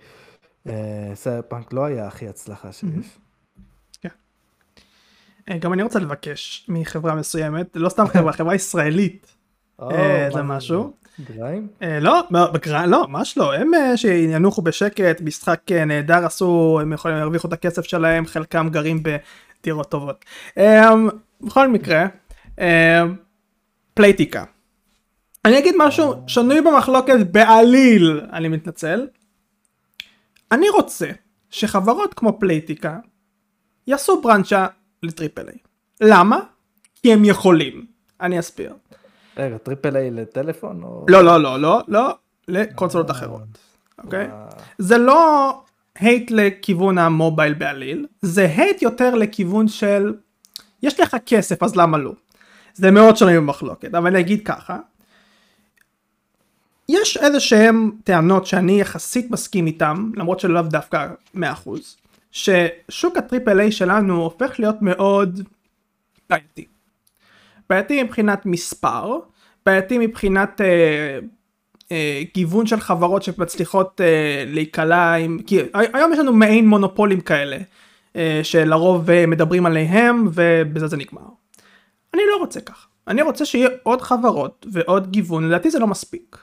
אה, סייבר פאנק לא היה הכי הצלחה שיש. כן. אה, גם אני רוצה לבקש מחברה מסוימת, לא סתם חברה, חברה ישראלית, זה משהו. Grime? לא, ב Grime, לא, ממש לא, הם שינוחו בשקט, משחק נהדר עשו, הם יכולים להרוויחו את הכסף שלהם, חלקם גרים בדירות טובות. בכל מקרה, Playtika. אני אגיד משהו שנוי במחלוקת בעליל, אני מתנצל. אני רוצה שחברות כמו Playtika יעשו branch ל triple A. למה? כי הם יכולים. אני אסביר. רגע, triple A לטלפון? או... לא, לא, לא, לא, לא, לקונסולות אחרות, אוקיי? זה לא hate לכיוון ה mobile בעליל, זה hate יותר לכיוון של, יש לך כסף אז למה לא? זה מאוד שונה במחלוקת, אבל אני אגיד ככה, יש איזה שהם טענות שאני יחסית מסכים איתם, למרות שלאו דווקא 100%, ששוק הטריפל איי שלנו הופך להיות מאוד בעייתי. בעייתי מבחינת מספר, בעייתי מבחינת אה, אה, גיוון של חברות שמצליחות אה, להיקלע עם, כי היום יש לנו מעין מונופולים כאלה, אה, שלרוב אה, מדברים עליהם ובזה זה נגמר. אני לא רוצה ככה, אני רוצה שיהיה עוד חברות ועוד גיוון, לדעתי זה לא מספיק.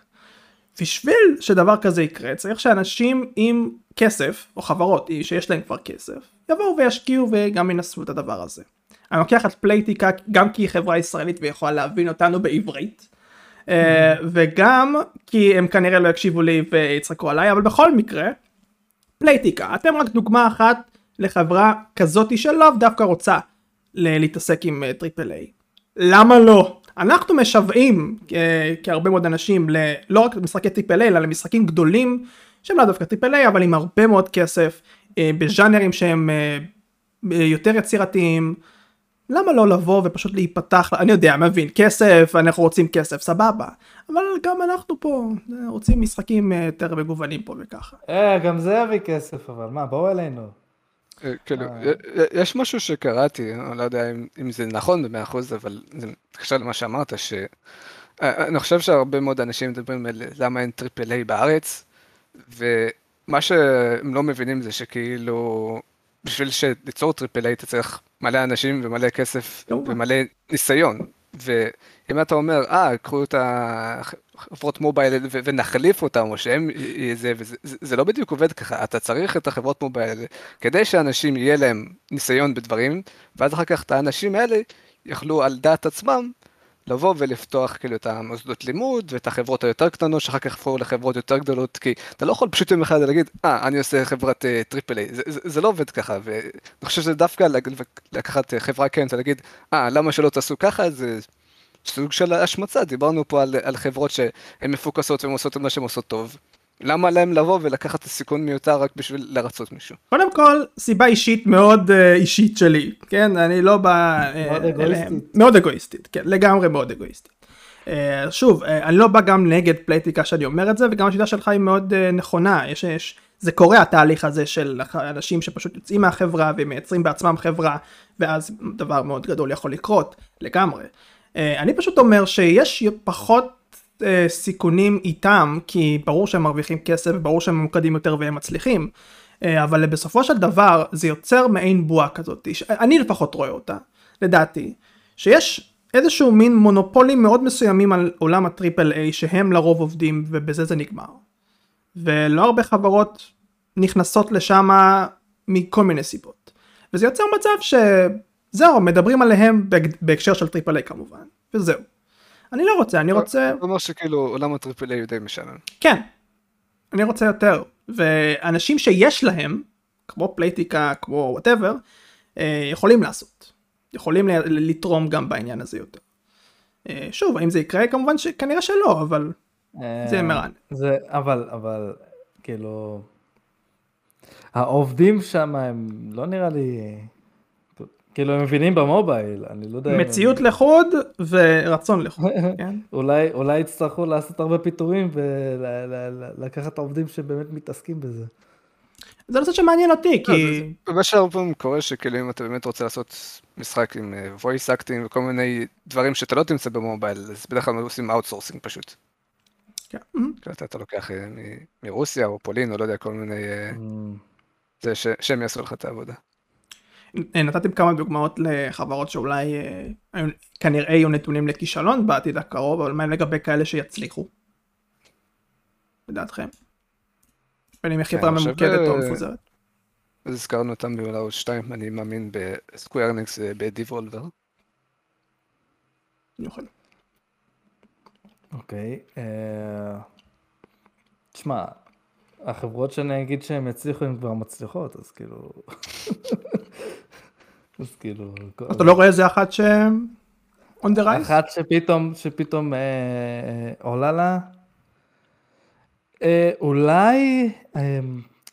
בשביל שדבר כזה יקרה צריך שאנשים עם כסף או חברות שיש להם כבר כסף יבואו וישקיעו וגם ינסו את הדבר הזה. אני לוקח את פלייטיקה גם כי היא חברה ישראלית ויכולה להבין אותנו בעברית אה, וגם כי הם כנראה לא יקשיבו לי ויצחקו עליי אבל בכל מקרה Playtika אתם רק דוגמה אחת לחברה כזאתי שלאו דווקא רוצה להתעסק עם triple A. למה לא? אנחנו משוועים כהרבה מאוד אנשים ל... לא רק למשחקי triple A אלא למשחקים גדולים שהם לא דווקא triple A אבל עם הרבה מאוד כסף אה, בז'אנרים שהם אה, יותר יצירתיים. למה לא לבוא ופשוט להיפתח אני יודע מבין כסף אנחנו רוצים כסף סבבה אבל גם אנחנו פה רוצים משחקים אה, יותר מגוונים פה וככה. אה גם זה יביא כסף אבל מה בואו אלינו. כאילו, יש משהו שקראתי, אני לא יודע אם זה נכון במאה אחוז, אבל זה מתקשר למה שאמרת, שאני חושב שהרבה מאוד אנשים מדברים על למה אין triple A בארץ, ומה שהם לא מבינים זה שכאילו, בשביל ליצור triple A אתה צריך מלא אנשים ומלא כסף ומלא ניסיון, ואם אתה אומר, אה, קחו את החברות mobile ונחליף אותם, או שהם זה, וזה, זה לא בדיוק עובד ככה, אתה צריך את החברות mobile כדי שאנשים יהיה להם ניסיון בדברים, ואז אחר כך את האנשים האלה יכלו על דעת עצמם לבוא ולפתוח כאילו את המוסדות לימוד ואת החברות היותר קטנות שאחר כך יהפכו לחברות יותר גדולות כי אתה לא יכול פשוט יום אחד להגיד אה אני עושה חברת triple A זה, זה, זה לא עובד ככה ואני חושב שזה דווקא לקחת חברה כן ולהגיד אה למה שלא תעשו ככה? זה סוג של השמצה דיברנו פה על, על חברות שהן מפוקסות והן עושות את מה שהן עושות טוב למה להם לבוא ולקחת את הסיכון מיותר רק בשביל לרצות מישהו? קודם כל, סיבה אישית מאוד uh, אישית שלי, כן? אני לא בא... Uh, מאוד אגואיסטית. מאוד אגואיסטית, כן, לגמרי מאוד אגואיסטית. Uh, שוב, uh, אני לא בא גם נגד פלייטיקה שאני אומר את זה, וגם השיטה שלך היא מאוד uh, נכונה, יש, יש, זה קורה התהליך הזה של אנשים שפשוט יוצאים מהחברה ומייצרים בעצמם חברה, ואז דבר מאוד גדול יכול לקרות, לגמרי. אני פשוט אומר שיש פחות אה, סיכונים איתם כי ברור שהם מרוויחים כסף וברור שהם ממוקדים יותר והם מצליחים אה, אבל בסופו של דבר זה יוצר מעין בועה כזאת אני לפחות רואה אותה. לדעתי שיש איזשהו מין מונופולים מאוד מסוימים על עולם הטריפל איי שהם לרוב עובדים ובזה זה נגמר. ולא הרבה חברות נכנסות לשם מכל מיני סיבות. וזה יוצר מצב שזהו מדברים עליהם בהקשר של triple A כמובן וזהו אני לא רוצה, אני רוצה... זה אומר שכאילו עולם ה triple A די משלם. כן, אני רוצה יותר. ואנשים שיש להם, כמו פלייטיקה, כמו whatever, אה, יכולים לעשות. יכולים לתרום גם בעניין הזה יותר. אה, שוב, האם זה יקרה? כמובן שכנראה שלא, אבל זה אה, מרן. זה, אבל, אבל, כאילו, העובדים שם הם לא נראה לי כאילו הם מבינים במובייל, אני לא יודע. מציאות הם... לחוד ורצון לחוד, כן? אולי, אולי יצטרכו לעשות הרבה פיטורים ולקחת עובדים שבאמת מתעסקים בזה. זה נושא שמעניין אותי, לא, כי... מה שהרבה פעמים קורה שכאילו אם אתה באמת רוצה לעשות משחק עם אה, voice acting וכל מיני דברים שאתה לא תמצא במובייל, אז בדרך כלל עושים outsourcing פשוט. כן. אתה לוקח אה, מרוסיה או פולין או לא יודע, כל מיני... אה, mm. זה שהם יעשו לך את העבודה. נתתם כמה דוגמאות לחברות שאולי אה, כנראה יהיו נתונים לכישלון בעתיד הקרוב, אבל מה לגבי כאלה שיצליחו? לדעתכם? בין אם היא חברה ממוקדת או מפוזרת. אז הזכרנו אותם בעולם 2, אני מאמין בסקווירנקס בדיבולבר. יכול. אוקיי. אה, תשמע, החברות שאני אגיד שהן יצליחו הן כבר מצליחות, אז כאילו... אז כאילו... אתה לא רואה איזה אחת ש... on the rise? אחת שפתאום, שפתאום אה, אה, עולה לה. אה, אולי, אה,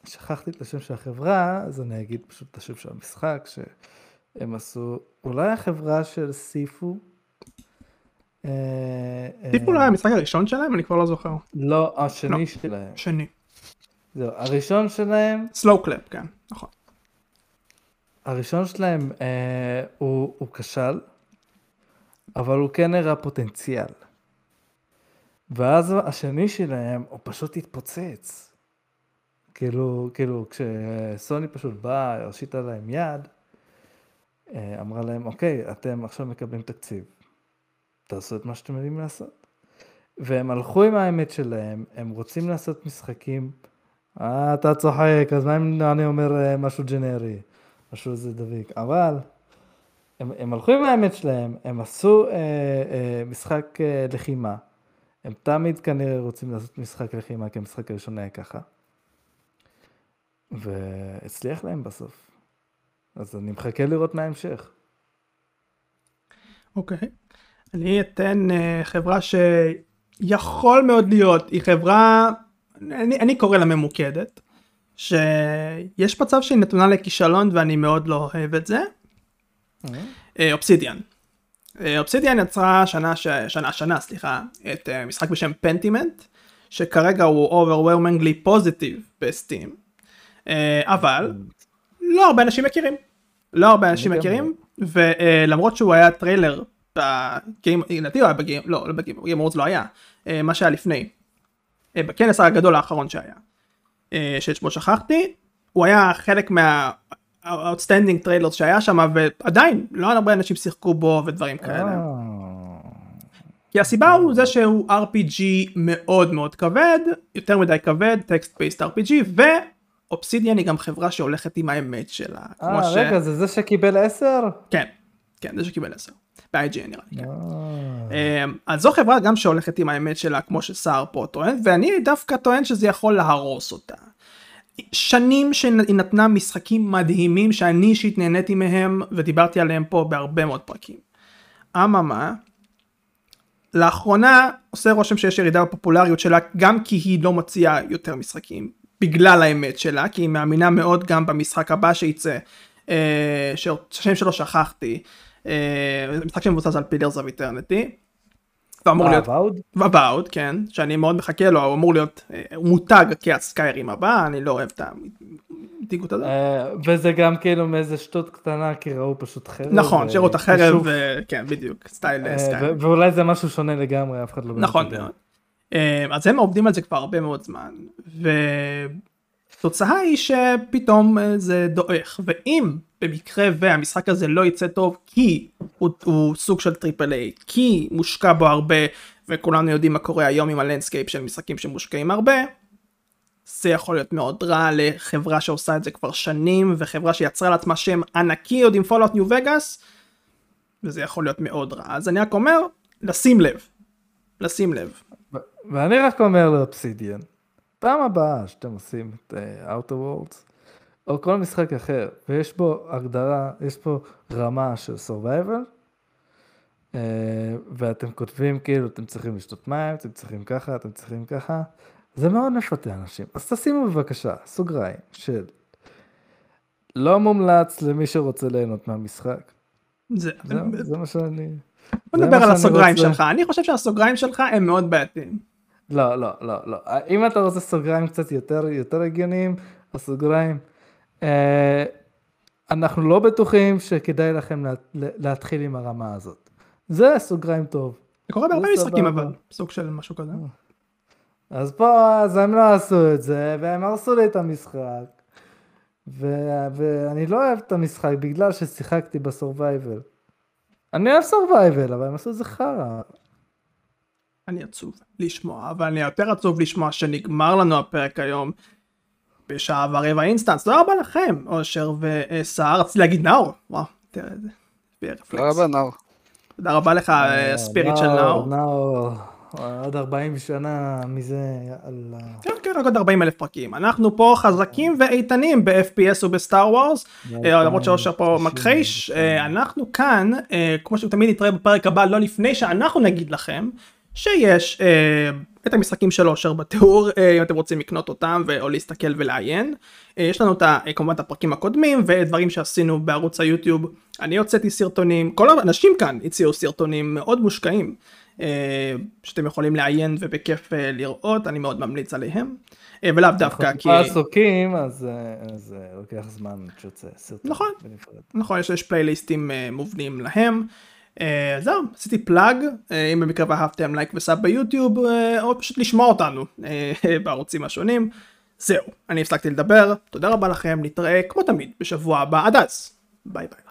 שכחתי את השם של החברה, אז אני אגיד פשוט את השם של המשחק, שהם עשו, אולי החברה של סיפו. אה, אה, לא היה המשחק הראשון שלהם? אני כבר לא זוכר. לא, השני לא. שלהם. שני. זהו, הראשון שלהם, Sloclap, כן, נכון. הראשון שלהם אה, הוא, הוא כשל, אבל הוא כן הראה פוטנציאל. ואז השני שלהם, הוא פשוט התפוצץ. כאילו, כאילו, כשסוני פשוט באה, הושיטה להם יד, אה, אמרה להם, אוקיי, אתם עכשיו מקבלים תקציב. תעשו את מה שאתם יודעים לעשות. והם הלכו עם האמת שלהם, הם רוצים לעשות משחקים. אה, אתה צוחק, אז מה אם אני אומר אה, משהו ג'נרי? משהו איזה דביק. אבל הם, הם הלכו עם האמת שלהם, הם עשו אה, אה, משחק אה, לחימה. הם תמיד כנראה רוצים לעשות משחק לחימה, כי המשחק הראשון היה ככה. והצליח להם בסוף. אז אני מחכה לראות מה ההמשך. אוקיי. אני אתן uh, חברה שיכול מאוד להיות, היא חברה, אני, אני קורא לה ממוקדת, שיש מצב שהיא נתונה לכישלון ואני מאוד לא אוהב את זה. אובסידיאן. אובסידיאן יצרה שנה, ש... שנה, שנה, סליחה, את uh, משחק בשם פנטימנט, שכרגע הוא overwhelmingly positive ב Steam, אה, אבל לא הרבה אנשים מכירים. לא הרבה אנשים מכירים, ולמרות שהוא היה טריילר ב game, לדעתי הוא היה ב game, לא, לא ב game, ב game לא היה, אה, מה שהיה לפני, אה, בכנס הגדול האחרון שהיה, אה, שאת שמו שכחתי, הוא היה חלק מה... outstanding trailers שהיה שם ועדיין לא הרבה אנשים שיחקו בו ודברים כאלה. אה, כי הסיבה הוא זה שהוא RPG מאוד מאוד כבד, יותר מדי כבד, טקסט בייסט RPG, ואופסידיאן היא גם חברה שהולכת עם האמת שלה. אה, ש... רגע, זה זה שקיבל 10? כן, כן, זה שקיבל 10. ב-IGN נראה לי, כן. אז זו חברה גם שהולכת עם האמת שלה, כמו שסער פה טוען, ואני דווקא טוען שזה יכול להרוס אותה. שנים שהיא נתנה משחקים מדהימים שאני אישית נהניתי מהם ודיברתי עליהם פה בהרבה מאוד פרקים. אממה, לאחרונה עושה רושם שיש ירידה בפופולריות שלה גם כי היא לא מוציאה יותר משחקים בגלל האמת שלה כי היא מאמינה מאוד גם במשחק הבא שייצא אה, שהשם שלו שכחתי משחק שמבוסס על Pillars of Eternity. ואמור אה, להיות? Avowed כן שאני מאוד מחכה לו הוא אמור להיות אה, הוא מותג כ Skyrim הבא אני לא אוהב את המתיגות הזאת. אה, וזה גם כאילו מאיזה שטות קטנה, כי ראו פשוט חרב. נכון ו- שירות החרב כן בדיוק style אה, Skyrim. ואולי זה משהו שונה לגמרי, אף אחד לא... נכון. מאוד. אה, אז הם עובדים על זה כבר הרבה מאוד זמן ותוצאה היא שפתאום אה, זה דועך ואם במקרה והמשחק הזה לא יצא טוב כי הוא, הוא סוג של triple A כי מושקע בו הרבה וכולנו יודעים מה קורה היום עם ה landscape של משחקים שמושקעים הרבה זה יכול להיות מאוד רע לחברה שעושה את זה כבר שנים וחברה שיצרה לעצמה שם ענקי עוד עם Fallout New Vegas וזה יכול להיות מאוד רע. אז אני רק אומר לשים לב. לשים לב. ואני רק אומר לאובסידיאן, פעם הבאה שאתם עושים את אה, Outer Worlds, או כל משחק אחר, ויש בו הגדרה, יש פה רמה של survival, אה, ואתם כותבים כאילו אתם צריכים לשתות מים, אתם צריכים ככה, אתם צריכים ככה, זה מאוד מפתה אנשים. אז תשימו בבקשה סוגריים של לא מומלץ למי שרוצה ליהנות מהמשחק. זה, זהו, זה מה שאני... בוא זה נדבר על הסוגריים רוצה. שלך אני חושב שהסוגריים שלך הם מאוד בעייתיים. לא, לא, לא, לא. אם אתה רוצה סוגריים קצת יותר, יותר הגיוניים, הסוגריים, אנחנו לא בטוחים שכדאי לכם לה, להתחיל עם הרמה הזאת. זה סוגריים טוב. זה קורה בהרבה משחקים. אבל סוג של משהו כזה. אז פה, אז הם לא עשו את זה, והם הרסו לי את המשחק. ו- ואני לא אוהב את המשחק בגלל ששיחקתי ב survival. אני אוהב survival, אבל הם עשו את זה חרא. אני עצוב לשמוע אבל אני יותר עצוב לשמוע שנגמר לנו הפרק היום. בשעה ורבע instance תודה רבה לכם אושר וסער רציתי להגיד נאור וואו תראה את זה. תודה רבה, נאור. תודה רבה לך אה, spirit של נאור. נאור. עוד 40 שנה מזה, יאללה. כן, כן, רק עוד 40 אלף פרקים. אנחנו פה חזקים ואיתנים ב-FPS וב Star Wars, אה, למרות שאושר פה מכחיש, אה, אנחנו כאן, אה, כמו שתמיד נתראה בפרק הבא, לא לפני שאנחנו נגיד לכם, שיש אה, את המשחקים של אושר בתיאור, אה, אם אתם רוצים לקנות אותם או להסתכל ולעיין. אה, יש לנו את אה, כמובן את הפרקים הקודמים ודברים שעשינו בערוץ היוטיוב. אני הוצאתי סרטונים, כל האנשים כאן הציעו סרטונים מאוד מושקעים, שאתם יכולים לעיין ובכיף לראות, אני מאוד ממליץ עליהם. ולאו דווקא אנחנו כי... טיפה עסוקים, אז אה, לוקח זמן שיוצא סרטון. נכון. נכון, יש, פלייליסטים מובנים להם. אה, זהו, עשיתי plug, אה, אם במקרה ואהבתם לייק ו sub ביוטיוב, אה, או פשוט לשמוע אותנו בערוצים השונים. זהו, אני הפסקתי לדבר, תודה רבה לכם, נתראה כמו תמיד בשבוע הבא, עד אז, ביי ביי.